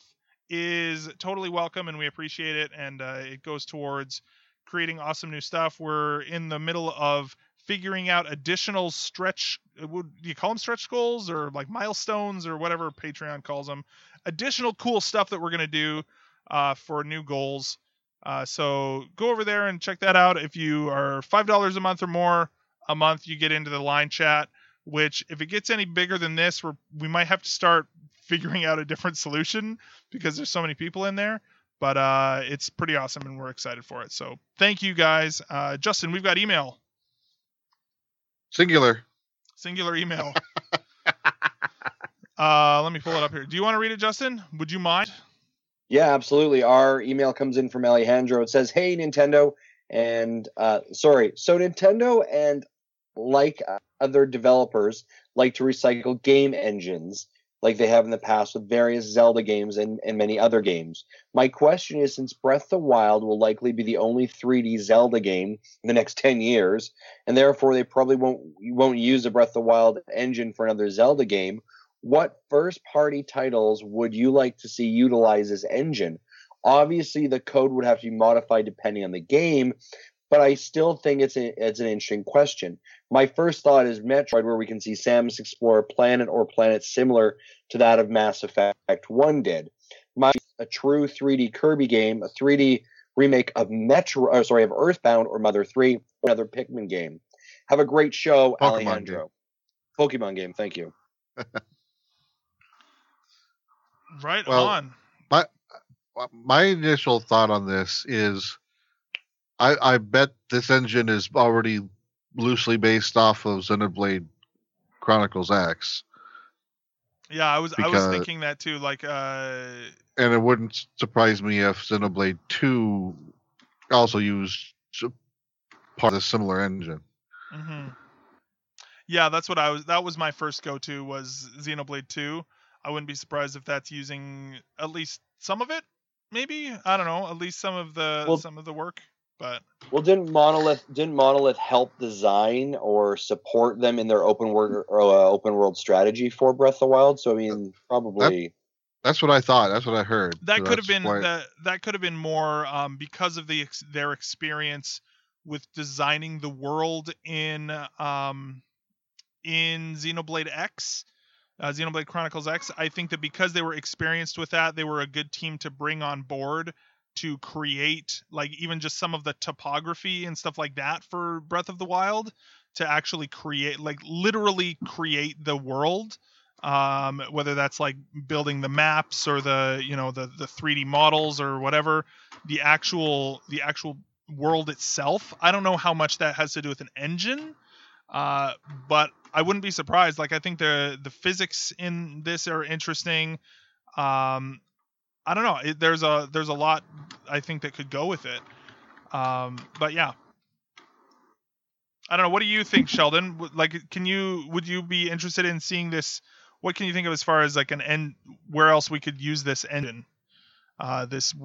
is totally welcome and we appreciate it. And uh, it goes towards creating awesome new stuff. We're in the middle of figuring out additional stretch would you call them stretch goals or like milestones or whatever patreon calls them additional cool stuff that we're going to do uh, for new goals. Uh, so go over there and check that out. If you are five dollars a month or more a month you get into the line chat which if it gets any bigger than this we're, we might have to start figuring out a different solution because there's so many people in there. But uh, it's pretty awesome and we're excited for it. So thank you guys. Uh, justin we've got email singular singular email. uh, let me pull it up here. Do you want to read it, Justin? Would you mind? Yeah, absolutely. Our email comes in from Alejandro. It says, "Hey Nintendo," and uh, sorry, so Nintendo and like other developers like to recycle game engines like they have in the past with various Zelda games and, and many other games. My question is since Breath of the Wild will likely be the only 3D Zelda game in the next 10 years, and therefore they probably won't won't use the Breath of the Wild engine for another Zelda game, what first party titles would you like to see utilize this engine? Obviously the code would have to be modified depending on the game, but I still think it's a, it's an interesting question. My first thought is Metroid, where we can see Samus explore a planet or planets similar to that of Mass Effect One did. My a true 3D Kirby game, a 3D remake of Metro, or sorry, of Earthbound or Mother 3, or another Pikmin game. Have a great show, Pokemon Alejandro. Pokemon game, thank you. Right Well, on. Well, my initial thought on this is I, I bet this engine is already loosely based off of Xenoblade Chronicles X. Yeah, I was I was thinking that too. Like, uh, And it wouldn't surprise me if Xenoblade 2 also used part of the similar engine. hmm yeah, that's what I was. That was my first go-to was Xenoblade 2. I wouldn't be surprised if that's using at least some of it. Maybe I don't know. At least some of the Well- some of the work. But Well, didn't Monolith didn't Monolith help design or support them in their open world or, uh, open world strategy for Breath of the Wild? So I mean, probably. That's what I thought. That's what I heard. that So could have been why- that that could have been more um, because of the ex- their experience with designing the world in um, in Xenoblade X, uh, Xenoblade Chronicles X. I think that because they were experienced with that, they were a good team to bring on board to create like even just some of the topography and stuff like that for Breath of the Wild to actually create like literally create the world um, whether that's like building the maps or the you know the the 3D models or whatever the actual the actual world itself. I don't know how much that has to do with an engine uh, but I wouldn't be surprised. Like I think the the physics in this are interesting. Um, I don't know it, there's a there's a lot I think that could go with it um, but yeah I don't know. What do you think, Sheldon? Like, can you would you be interested in seeing this? What can you think of as far as like an end? Where else we could use this engine? Uh, this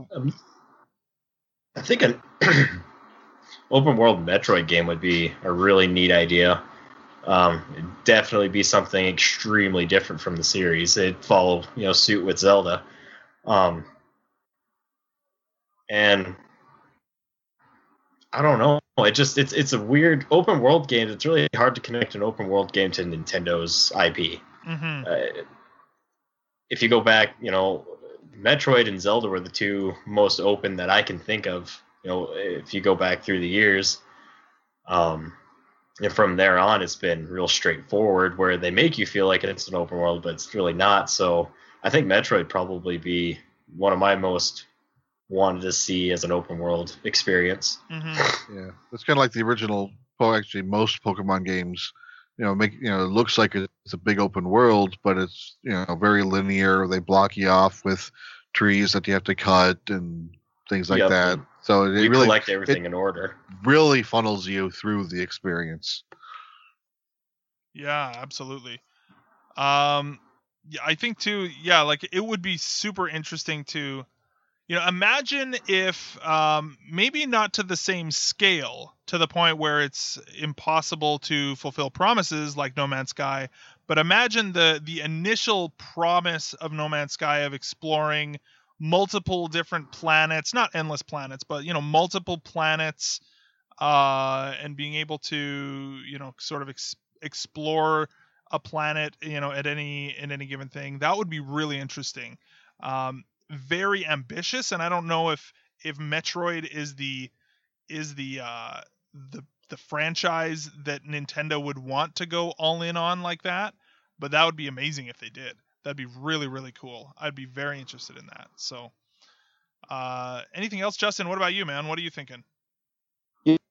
I think an open world Metroid game would be a really neat idea. Um, definitely be something extremely different from the series. It'd follow, you know, suit with Zelda. Um, and I don't know. It just it's it's a weird open world game. It's really hard to connect an open world game to Nintendo's IP. hmm Uh, if you go back, you know, Metroid and Zelda were the two most open that I can think of. You know, if you go back through the years, um, and from there on, it's been real straightforward, where they make you feel like it's an open world, but it's really not. So I think Metroid probably be one of my most wanted to see as an open world experience. hmm Yeah, it's kind of like the original. Well, actually, most Pokemon games, you know, make you know, it looks like it's a big open world, but it's you know very linear. They block you off with trees that you have to cut and things like Yep. that. So it You really, collect everything in order. really funnels you through the experience. Yeah, absolutely. Um, yeah, I think too. Yeah, like it would be super interesting to, you know, imagine if um, maybe not to the same scale, to the point where it's impossible to fulfill promises like No Man's Sky, but imagine the the initial promise of No Man's Sky of exploring multiple different planets, not endless planets, but you know, multiple planets, uh, and being able to, you know, sort of ex- explore a planet you know at any in any given thing that would be really interesting. Um very ambitious and i don't know if if metroid is the is the uh the the franchise that nintendo would want to go all in on like that but that would be amazing if they did. That'd be really really cool. I'd be very interested in that. So uh anything else justin? What about you man? What are you thinking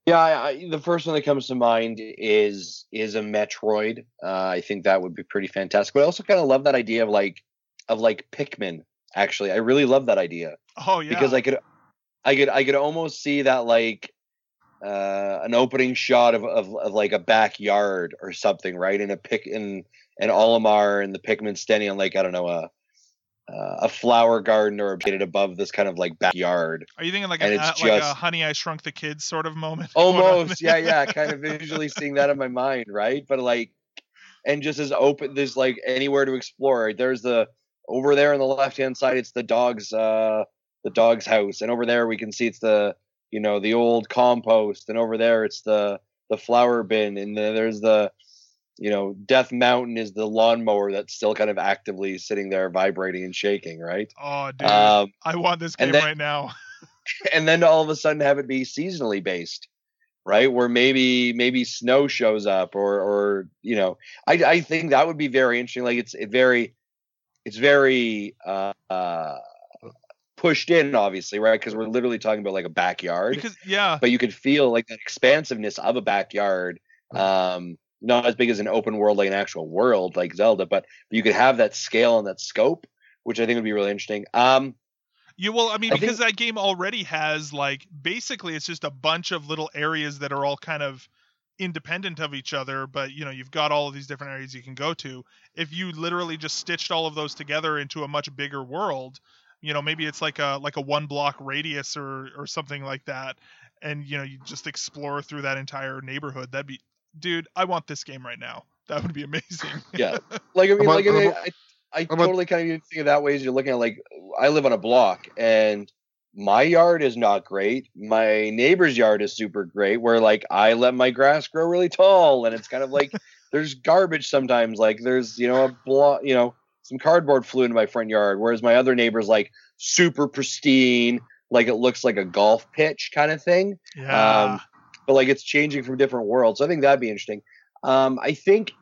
Yeah, I, I, the first one that comes to mind is is a Metroid. Uh, I think that would be pretty fantastic. But I also kind of love that idea of like of like Pikmin. Actually, I really love that idea oh yeah because I could I could I could almost see that like uh, an opening shot of, of of like a backyard or something, right? In a pick in an Olimar and the Pikmin standing on like I don't know a uh, a flower garden or a above this kind of like backyard. are you thinking like, and a, it's like a honey i shrunk the kids sort of moment Almost, yeah, yeah, kind of visually seeing that in my mind, right? But like, and just as open, there's like anywhere to explore. Right? There's the over there on the left hand side, it's the dog's, uh, the dog's house, and over there we can see it's the, you know the old compost, and over there it's the the flower bin, and then there's the you know Death Mountain is the lawnmower that's still kind of actively sitting there vibrating and shaking, right? Oh, dude, Um, I want this game then- right now. and then all of a sudden have it be seasonally based right? Where maybe maybe snow shows up or or you know i i think that would be very interesting. Like it's it very it's very uh, uh pushed in obviously right? Because we're literally talking about like a backyard. Because yeah, but you could feel like that expansiveness of a backyard um not as big as an open world like an actual world like zelda but you could have that scale and that scope which i think would be really interesting um You well, I mean, I because think- that game already has like basically it's just a bunch of little areas that are all kind of independent of each other, but you know, you've got all of these different areas you can go to. If you literally just stitched all of those together into a much bigger world, you know, maybe it's like a like a one block radius or or something like that, and you know, you just explore through that entire neighborhood. That'd be, dude, I want this game right now. That would be amazing. Yeah. like I mean, about- like I, mean, about- I, I about- totally kind of even think of that way as you're looking at like I live on a block and my yard is not great. My neighbor's yard is super great. Where like I let my grass grow really tall and it's kind of like there's garbage sometimes. Like there's you know a block, you know some cardboard flew into my front yard. Whereas my other neighbor's like super pristine, like it looks like a golf pitch kind of thing yeah. um, but like it's changing from different worlds. So I think that'd be interesting. Um, I think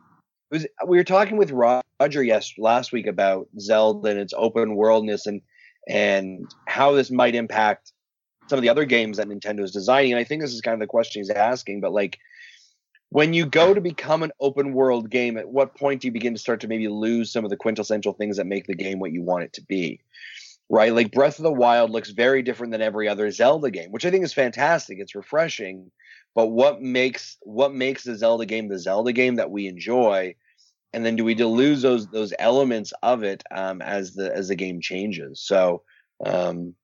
was we were talking with Roger yes last week about Zelda and its open worldness and and how this might impact some of the other games that Nintendo is designing. And I think this is kind of the question he's asking. But like when you go to become an open world game, at what point do you begin to start to maybe lose some of the quintessential things that make the game what you want it to be? Right? Like Breath of the Wild looks very different than every other Zelda game, which I think is fantastic. It's refreshing. But what makes what makes the Zelda game the Zelda game that we enjoy? And then do we lose those those elements of it um, as the as the game changes? So um,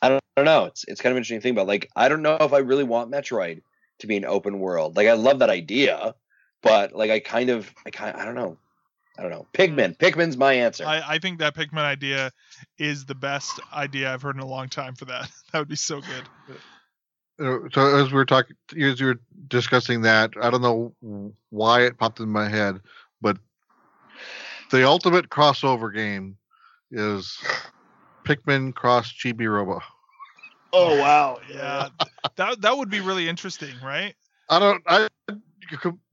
I don't, I don't know. It's it's kind of an interesting thing, but like I don't know if I really want Metroid to be an open world. Like I love that idea, but like I kind of I kind I don't know. I don't know. Pikmin. Pikmin's my answer. I, I think that Pikmin idea is the best idea I've heard in a long time for that. That would be so good. Uh, so as we were talking, as you were discussing that, I don't know why it popped in my head, but the ultimate crossover game is Pikmin cross Chibi Robo. oh wow. Yeah, that that would be really interesting, right? I don't. I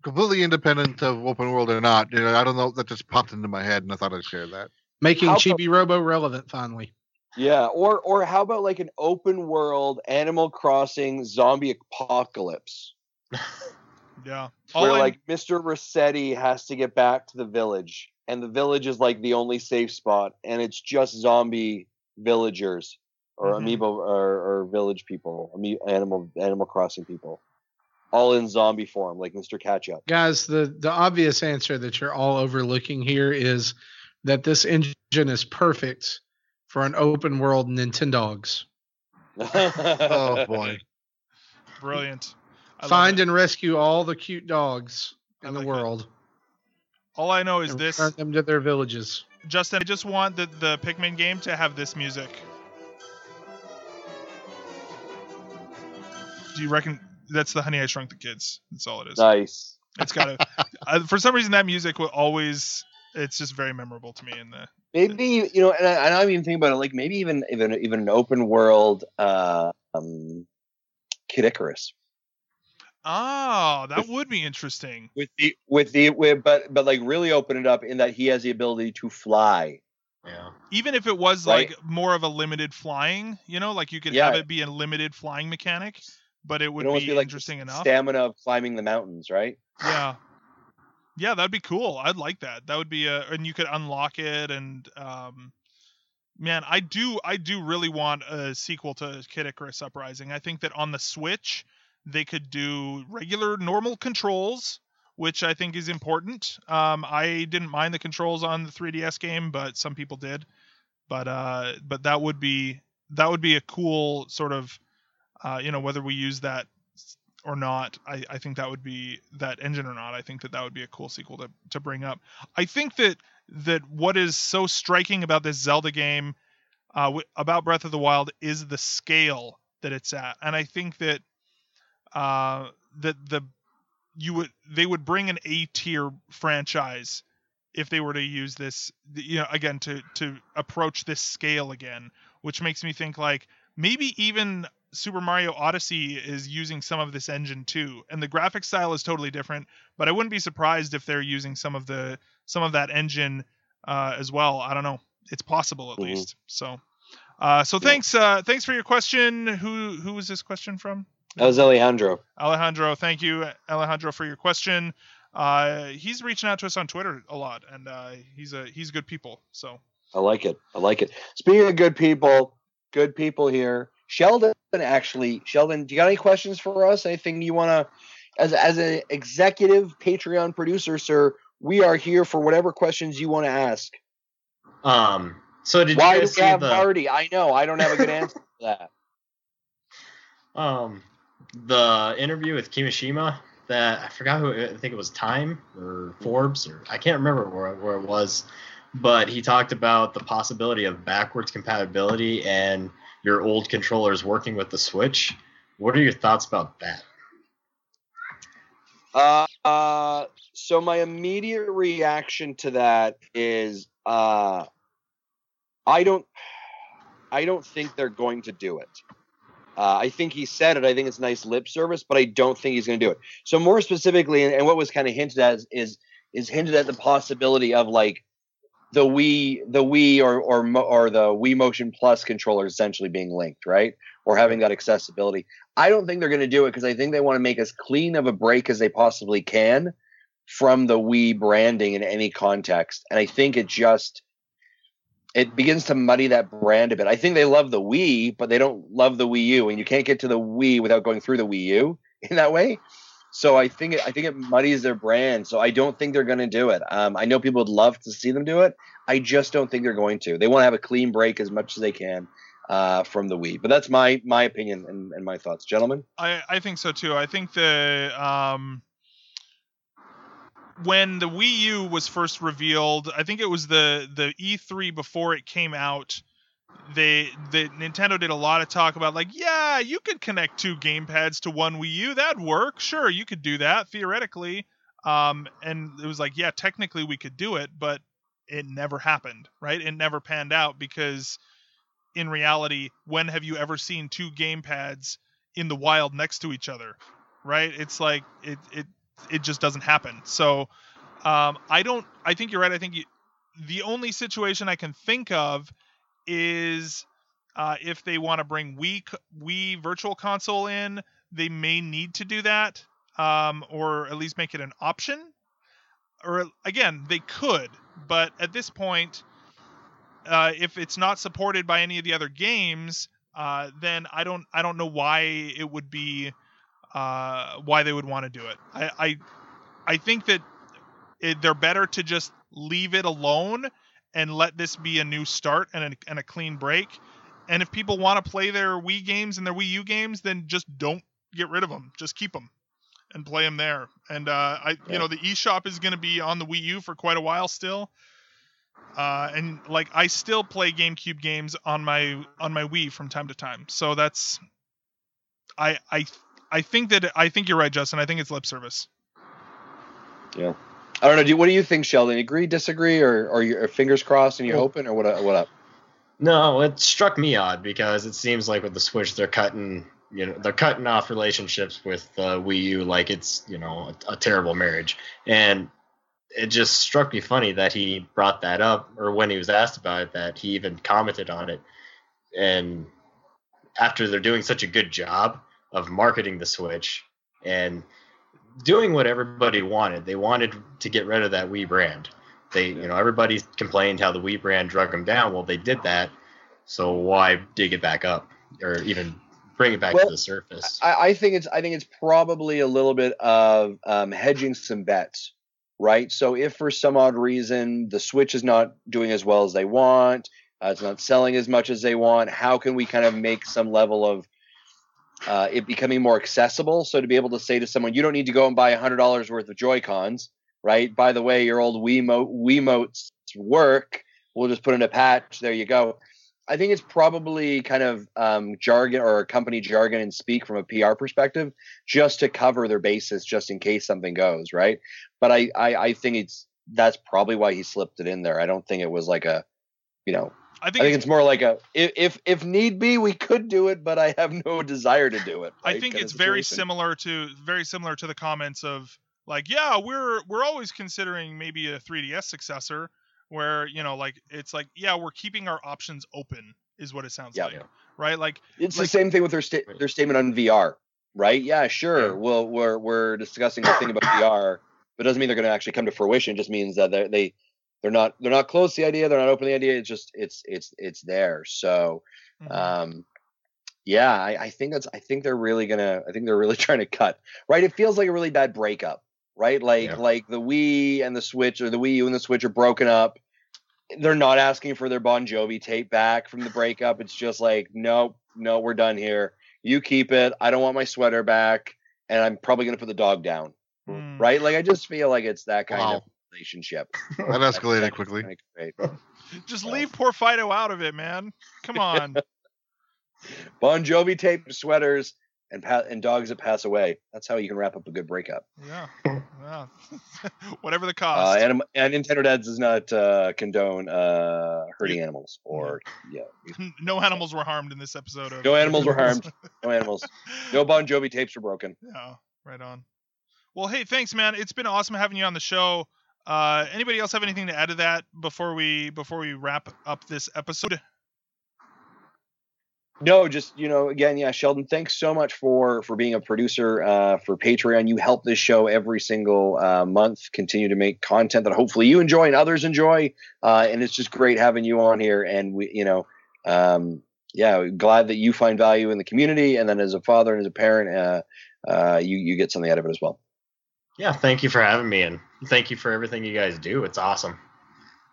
completely independent of open world or not. You know, I don't know. That just popped into my head, and I thought I'd share that. Making How Chibi Robo relevant finally. Yeah, or or how about like an open world Animal Crossing zombie apocalypse? Yeah. All where I- like Mr. Resetti has to get back to the village, and the village is like the only safe spot, and it's just zombie villagers or Mhm. amiibo or, or village people, ame- animal Animal Crossing people, all in zombie form, like Mr. Ketchup. Guys, the the obvious answer that you're all overlooking here is that this engine is perfect for an open world Nintendogs. Oh boy. brilliant. I Find and rescue all the cute dogs I in the like that. world All I know is and this, return them to their villages. Justin. I just want the the Pikmin game to have this music. Do you reckon that's the Honey I Shrunk the Kids? That's all it is. nice. It's got to. uh, for some reason, that music will always. It's just very memorable to me. In the Maybe you know, and, I, and I'm even thinking about it. Like maybe even even even an open world uh, um, Kid Icarus. oh, that would be interesting. with the with the with, but but like really open it up in that he has the ability to fly. Yeah. Even if it was Right. like more of a limited flying, you know, like you could have it be a limited flying mechanic, but it would It be, be like interesting enough. Stamina of climbing the mountains, right? Yeah. Yeah, that'd be cool. I'd like that. That would be a and you could unlock it and um man, I do I do really want a sequel to Kid Icarus Uprising. I think that on the Switch they could do regular normal controls, which I think is important. Um I didn't mind the controls on the 3DS game, but some people did. But uh but that would be that would be a cool sort of uh you know whether we use that or not I, I think that would be that engine or not i think that that would be a cool sequel to, to bring up. I think that that what is so striking about this zelda game uh, w- about breath of the wild is the scale that it's at, and I think that uh, that the you would they would bring an A tier franchise if they were to use this you know again to to approach this scale again which makes me think like maybe even Super Mario Odyssey is using some of this engine too and the graphic style is totally different but I wouldn't be surprised if they're using some of the some of that engine uh, as well I don't know it's possible at Mhm. least so uh, so Yeah. thanks uh, thanks for your question who who was this question from That was Alejandro. Alejandro, thank you, Alejandro, for your question. Uh, he's reaching out to us on Twitter a lot, and uh, he's a he's good people. So I like it. I like it. Speaking of good people, good people here. Sheldon, actually, Sheldon, do you got any questions for us? Anything you want to, as as an executive Patreon producer, sir? We are here for whatever questions you want to ask. Um. So did Why you do we have the Marty? I know. I don't have a good answer for that. um the interview with Kimishima? That I forgot who. I think it was Time or Forbes or I can't remember where where it was, but he talked about the possibility of backwards compatibility and your old controllers working with the Switch. What are your thoughts about that? Uh, uh, so my immediate reaction to that is, uh, I don't, I don't think they're going to do it. Uh, I think he said it. I think it's nice lip service, but I don't think he's going to do it. So more specifically, and, and what was kind of hinted at is, is is hinted at the possibility of like the Wii, the Wii, or or or the Wii Motion Plus controller essentially being linked, right, or having that accessibility. I don't think they're going to do it because I think they want to make as clean of a break as they possibly can from the Wii branding in any context. And I think it just it begins to muddy that brand a bit. I think they love the Wii, but they don't love the Wii U, and you can't get to the Wii without going through the Wii U in that way. So I think it, I think it muddies their brand. So I don't think they're going to do it. Um, I know people would love to see them do it. I just don't think they're going to. They want to have a clean break as much as they can uh, from the Wii. But that's my my opinion and, and my thoughts, gentlemen. I I think so too. I think the um when the Wii U was first revealed, I think it was the the E3 before it came out. They the Nintendo did a lot of talk about like, yeah, you could connect two gamepads to one Wii U. That'd work. Sure, you could do that theoretically. Um, and it was like, yeah, technically we could do it, but it never happened, right? It never panned out because in reality, when have you ever seen two gamepads in the wild next to each other? Right? It's like it it it just doesn't happen. So um, I don't. I think you're right. I think you, the only situation I can think of is uh, if they want to bring Wii Wii Virtual Console in, they may need to do that, um, or at least make it an option. Or again, they could, but at this point, uh, if it's not supported by any of the other games, uh, then I don't I don't know why it would be uh, why they would want to do it. I I, I think that it, they're better to just leave it alone and let this be a new start and a, and a clean break. And if people want to play their Wii games and their Wii U games, then just don't get rid of them. Just keep them and play them there. And uh, I, Yeah. you know, the eShop is going to be on the Wii U for quite a while still. Uh, and like I still play GameCube games on my on my Wii from time to time. So that's I I I think that I think you're right, Justin. I think it's lip service. I don't know. Do what do you think, Sheldon? Agree, disagree, or or your fingers crossed and you're Well- oh. hoping, or what? What up? No, it struck me odd because it seems like with the Switch they're cutting, you know, they're cutting off relationships with the Wii U like it's, you know, a, a terrible marriage. And it just struck me funny that he brought that up, or when he was asked about it, that he even commented on it. And after they're doing such a good job of marketing the Switch and doing what everybody wanted, they wanted to get rid of that Wii brand they you know everybody complained how the Wii brand drug them down. Well, they did that, so why dig it back up or even bring it back Well, to the surface? I, I think it's I think it's probably a little bit of um, hedging some bets, right? So if for some odd reason the Switch is not doing as well as they want, uh, it's not selling as much as they want, how can we kind of make some level of uh, it becoming more accessible? So to be able to say to someone, you don't need to go and buy hundred dollars worth of Joy Cons, right? By the way, your old Wiimote Wiimotes work. We'll just put in a patch. There you go. I think it's probably kind of um, jargon or company jargon and speak from a PR perspective, just to cover their bases, just in case something goes right. But I, I, I think it's that's probably why he slipped it in there. I don't think it was like a, you know, I I think, think it's more like a if if, if need be, we could do it, but I have no desire to do it. I think kinda it's very similar to very similar to the comments of like, yeah, we're we're always considering maybe a 3DS successor where, you know, like it's like, yeah, we're keeping our options open is what it sounds Yeah. like. Right? Like It's like- the same thing with their sta- their statement on VR, right? Yeah, sure. Yeah. Well, we're we're discussing a thing about VR, but it doesn't mean they're going to actually come to fruition. It just means that they they they're not they're not close to the idea. They're not open to the idea. It's just it's it's it's there. So, mhm. um, yeah, I, I think that's I think they're really gonna I think they're really trying to cut right. It feels like a really bad breakup, right? Like Yeah. like the Wii and the Switch or the Wii U and the Switch are broken up. They're not asking for their Bon Jovi tape back from the breakup. It's just like no, no, we're done here. You keep it. I don't want my sweater back, and I'm probably gonna put the dog down, Mm. right? Like I just feel like it's that kind of Wow. Relationship. That escalated that's quickly. Just Well. leave poor Fido out of it, man. Come on. Bon Jovi tape sweaters and pa- and dogs that pass away. That's how you can wrap up a good breakup. yeah. Yeah. Whatever the Uh, cost. and, and Nintendo Dads does not uh, condone uh, hurting animals or yeah, no animals were harmed in this episode of no animals were harmed. No animals. No Bon Jovi tapes were broken. Yeah, right on. Well, hey, thanks, man. It's been awesome having you on the show. Uh, anybody else have anything to add to that before we before we wrap up this episode? No, just you know, again, yeah, Sheldon, thanks so much for for being a producer uh, for Patreon. You help this show every single uh, month continue to make content that hopefully you enjoy and others enjoy. Uh, and it's just great having you on here. And we, you know, um, yeah, glad that you find value in the community, and then as a father and as a parent, uh, uh, you you get something out of it as well. Yeah, thank you for having me, and thank you for everything you guys do. It's awesome.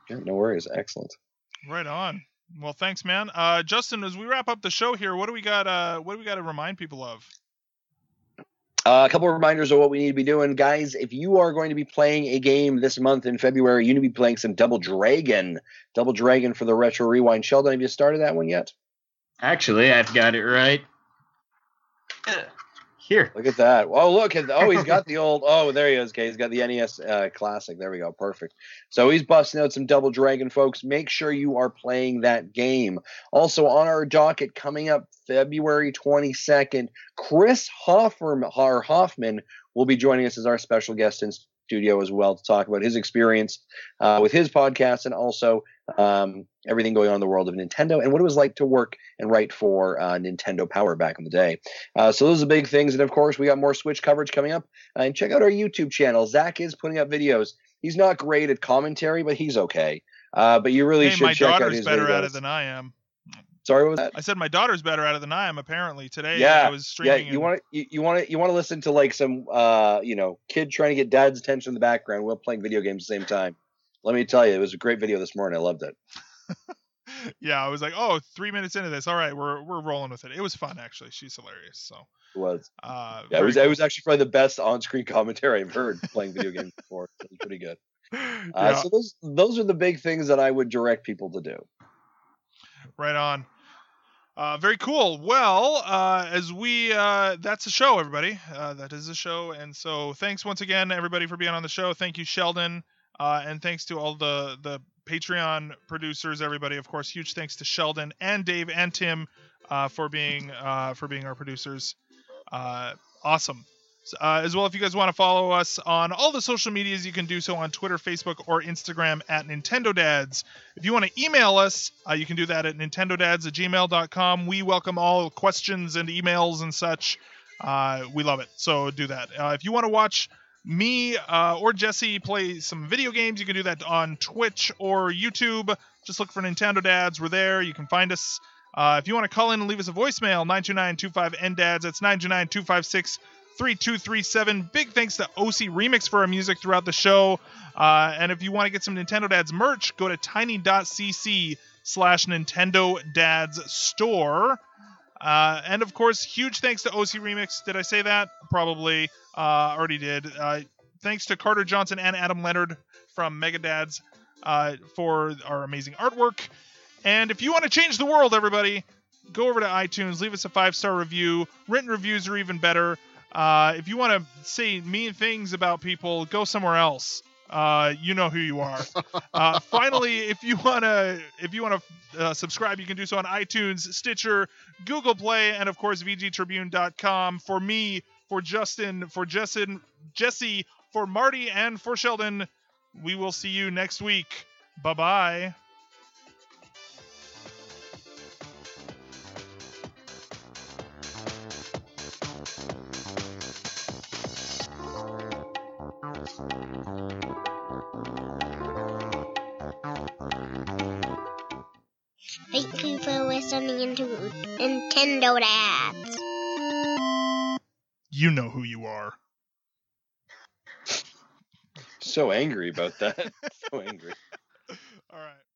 Yeah, no worries, excellent. Right on. Well, thanks, man. Uh, Justin, as we wrap up the show here, what do we got? Uh, what do we got to remind people of? Uh, a couple of reminders of what we need to be doing, guys. If you are going to be playing a game this month in February, you need to be playing some Double Dragon. Double Dragon for the Retro Rewind. Sheldon, have you started that one yet? Actually, I've got it right here. Look at that. Oh, look oh, he's got the old. Oh, there he is. Okay, he's got the NES uh, Classic. There we go. Perfect. So he's busting out some Double Dragon, folks. Make sure you are playing that game. Also on our docket coming up February 22nd, Chris Hoffman, or Hoffman will be joining us as our special guest in studio as well to talk about his experience uh, with his podcast and also um, everything going on in the world of Nintendo and what it was like to work and write for uh, Nintendo Power back in the day. Uh, so those are the big things. And of course, we got more Switch coverage coming up. Uh, and check out our YouTube channel. Zach is putting up videos. He's not great at commentary, but he's okay. Uh, but you really hey, should check out daughter's his better videos. at it than I am. Sorry, was that? I said my daughter's better at it than I am. Apparently today, Yeah, I was streaming. Yeah, you want to you, want to you want to listen to like some uh you know kid trying to get dad's attention in the background while playing video games at the same time. Let me tell you, it was a great video this morning. I loved it. yeah, I was like, oh, three minutes into this. All right, we're we're rolling with it. It was fun actually. She's hilarious. So, It was. uh, Yeah, it was. very It was actually probably the best on-screen commentary I've heard playing video games before. It was pretty good. Uh, Yeah, So those those are the big things that I would direct people to do. right on. Uh, very cool. Well, uh, as we, uh, that's the show, everybody. Uh, that is the show. And so thanks once again, everybody, for being on the show. Thank you, Sheldon. Uh, and thanks to all the, the Patreon producers, everybody. Of course, huge thanks to Sheldon and Dave and Tim uh, for being for being our producers. Awesome. Uh, as well, if you guys want to follow us on all the social medias, you can do so on Twitter, Facebook, or Instagram at Nintendo Dads. If you want to email us, uh, you can do that at nintendodads at gmail.com. We welcome all questions and emails and such. Uh, we love it. So do that. Uh, if you want to watch me uh, or Jesse play some video games, you can do that on Twitch or YouTube. Just look for Nintendo Dads. We're there. You can find us. Uh, if you want to call in and leave us a voicemail, 929-25-NDADS. That's 929-256 3237. Big thanks to OC Remix for our music throughout the show. Uh, and if you want to get some Nintendo Dads merch, go to tiny.cc slash Nintendo Dads store. Uh, and of course, huge thanks to OC Remix. Did I say that? Probably. Uh, already did. Uh, thanks to Carter Johnson and Adam Leonard from Mega Dads uh, for our amazing artwork. And if you want to change the world, everybody, go over to iTunes, leave us a five star review. Written reviews are even better. Uh, if you want to say mean things about people, go somewhere else. Uh, you know who you are. Uh, finally, if you wanna if you wanna uh, subscribe, you can do so on iTunes, Stitcher, Google Play, and of course VGTribune.com. For me, for Justin, for Justin, Jesse, for Marty, and for Sheldon, we will see you next week. Bye bye. You for listening into Nintendo Dads. You know who you are. So angry about that. so angry. All right.